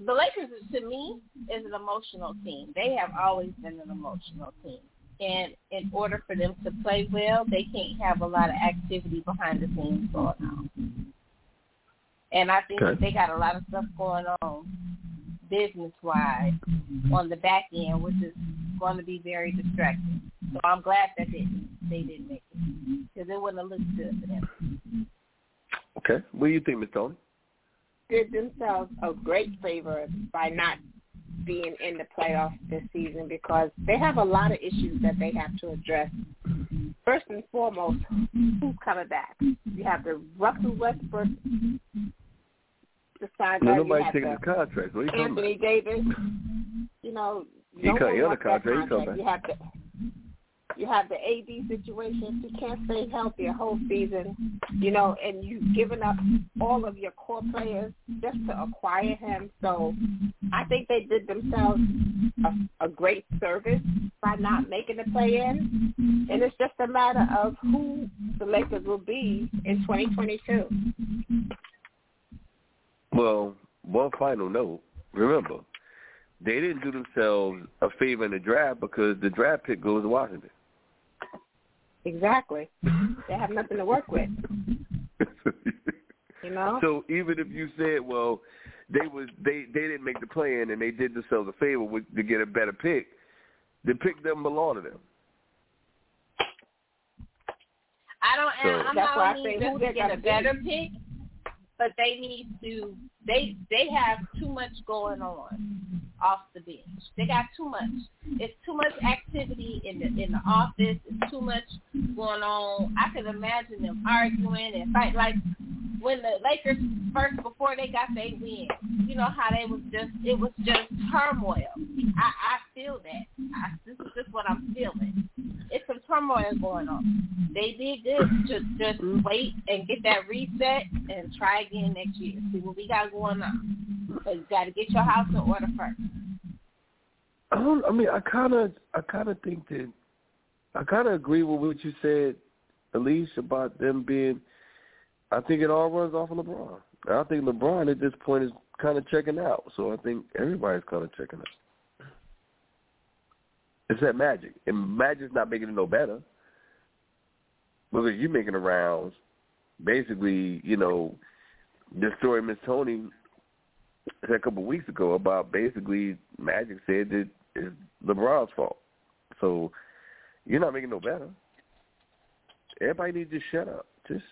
The Lakers, to me, is an emotional team. They have always been an emotional team. And in order for them to play well, they can't have a lot of activity behind the scenes going on. And I think Okay. that they got a lot of stuff going on business-wise on the back end, which is going to be very distracting. So I'm glad that they, they didn't make it because it wouldn't have looked good for them. Okay. What do you think, Miss Toni? did themselves a great favor by not being in the playoffs this season because they have a lot of issues that they have to address. First and foremost, who's coming back? You have the Russell Westbrook, the side No, guy. You taking the his contract. What are you talking Anthony Davis. Mm-hmm. You know, He no cut- one he the that contract. He come contract. You have the you have the AD situation. He can't stay healthy a whole season. You know, and you've given up all of your core players just to acquire him. So I think they did themselves a, a great service by not making the play in. And it's just a matter of who the Lakers will be in 2022. Well, one final note. Remember, they didn't do themselves a favor in the draft because the draft pick goes to Washington. Exactly. They have nothing to work with. You know. So even if you said, well, they was they they didn't make the play in and they did themselves a favor with, to get a better pick, the pick doesn't belong to them. I don't. So- I'm That's not why I say who to they're get a better pick, but they need to. They they have too much going on off the bench. They got too much. It's too much activity in the in the office. It's too much going on. I can imagine them arguing and fight like when the Lakers first before they got their win. You know how they was just it was just turmoil. I I feel that. I, this is just what I'm feeling. It's some turmoil going on. They did good. Just just wait and get that reset and try again next year. See what we got going on. But you got to get your house in order first. I don't. I mean, I kind of, I kind of think that, I kind of agree with what you said, Elise, about them being. I think it all runs off of LeBron. I think LeBron at this point is kind of checking out. So I think everybody's kind of checking out. It's that Magic, and Magic's not making it no better because you're making the rounds. Basically, you know, the story Miss Toni said a couple of weeks ago about basically Magic said that it's LeBron's fault. So you're not making no better. Everybody needs to shut up. Just,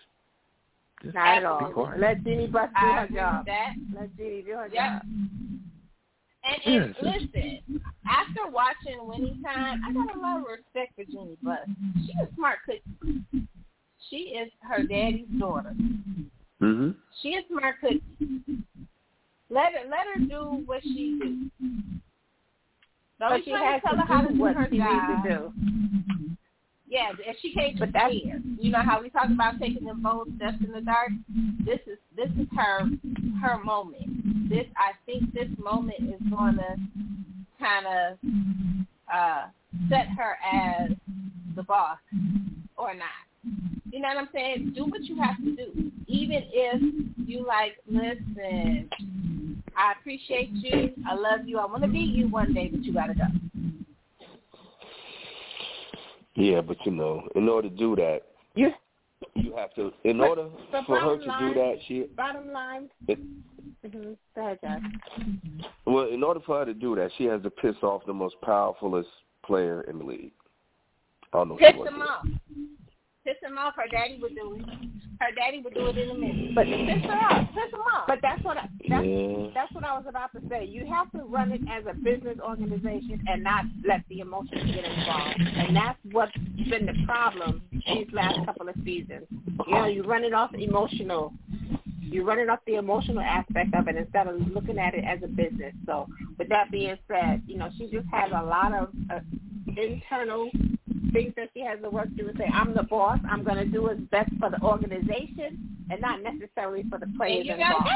just Not at all. quiet. Let Jeanie Buss do her agree job. that. Let Jeanie do her Yep. job. And, and it's- listen, after watching Winning Time, I got a lot of respect for Jeanie Buss. She a smart cookie. She is her daddy's daughter. Mhm. She is smart cookie. Let her let her do what she do. Don't But be she has to tell to her how to do do what her she job. needs to do. Yeah, and she can't But that's- fear. You know how we talk about taking them bold steps in the dark. This is this is her her moment. This I think this moment is going to kind of uh, set her as the boss or not. You know what I'm saying? Do what you have to do, even if you like. Listen, I appreciate you. I love you. I want to be you one day, but you gotta go. Yeah, but you know, in order to do that, You you have to. In order for her to line- do that, she bottom line. It- Mm-hmm. Go ahead, Josh. well, in order for her to do that, she has to piss off the most powerfulest player in the league. I don't know. Piss him off. Piss him off. Her daddy would do it. Her daddy would do it in a minute. But Piss her off. Piss him off. but that's what I, that's Yeah. that's what I was about to say. You have to run it as a business organization and not let the emotions get involved. And that's what's been the problem these last couple of seasons. You know, you run it off emotional. You run it off the emotional aspect of it instead of looking at it as a business. So, with that being said, you know, she just has a lot of uh, internal things that she has to work through and say, I'm the boss. I'm going to do what's best for the organization and not necessarily for the players and you involved.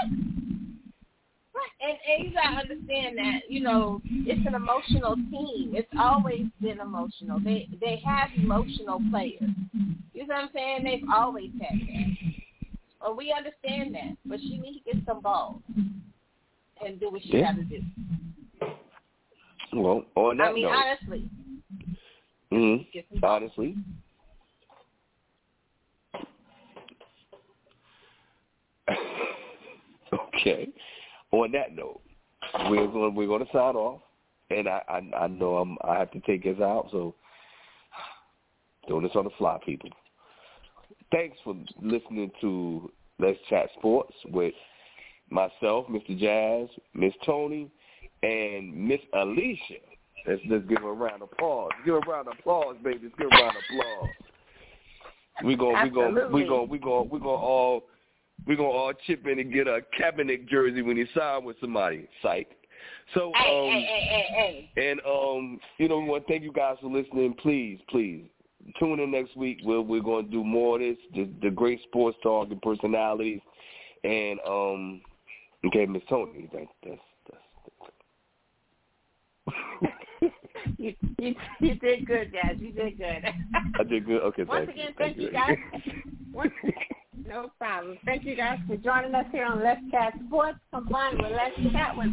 Right, and, and you gotta understand that you know it's an emotional team. It's always been emotional. They they have emotional players. You know what I'm saying? They've always had that. Well, we understand that, but she needs to get some balls and do what she Yeah. got to do. Well, on that I mean, note, honestly, mhm, some honestly, okay. On that note, we're going we're going to sign off, and I I, I know I'm I have to take us out, so doing this on the fly, people. Thanks for listening to Let's Chat Sports with myself, Mr. Jazz, Miss Toni, and Miss Alicia. Let's let's give her a round of applause. Give her a round of applause, baby. Let's give her a round of applause. We going we going we Absolutely. going we going we going all we going to all chip in and get a Kaepernick jersey when he sign with somebody. Psych. So Hey, um hey, hey, hey, hey. and um, you know, we want to thank you guys for listening. Please, please tune in next week. Where we're going to do more of this, the, the great sports talk and personalities. And um, okay, Miss Toni, that, that's that's. you, you you did good, Jazz. You did good. I did good. Okay, Once thank again, you. thank you guys. Once, no problem. Thank you guys for joining us here on Let's Chat Sports, combined with Let's Chat with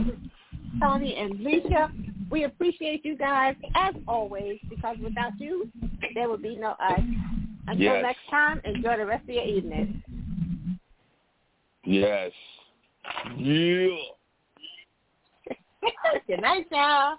Toni and Lissha. We appreciate you guys as always because without you, there would be no us. Until Yes. next time, enjoy the rest of your evening. Yes. Yeah. Good night, y'all.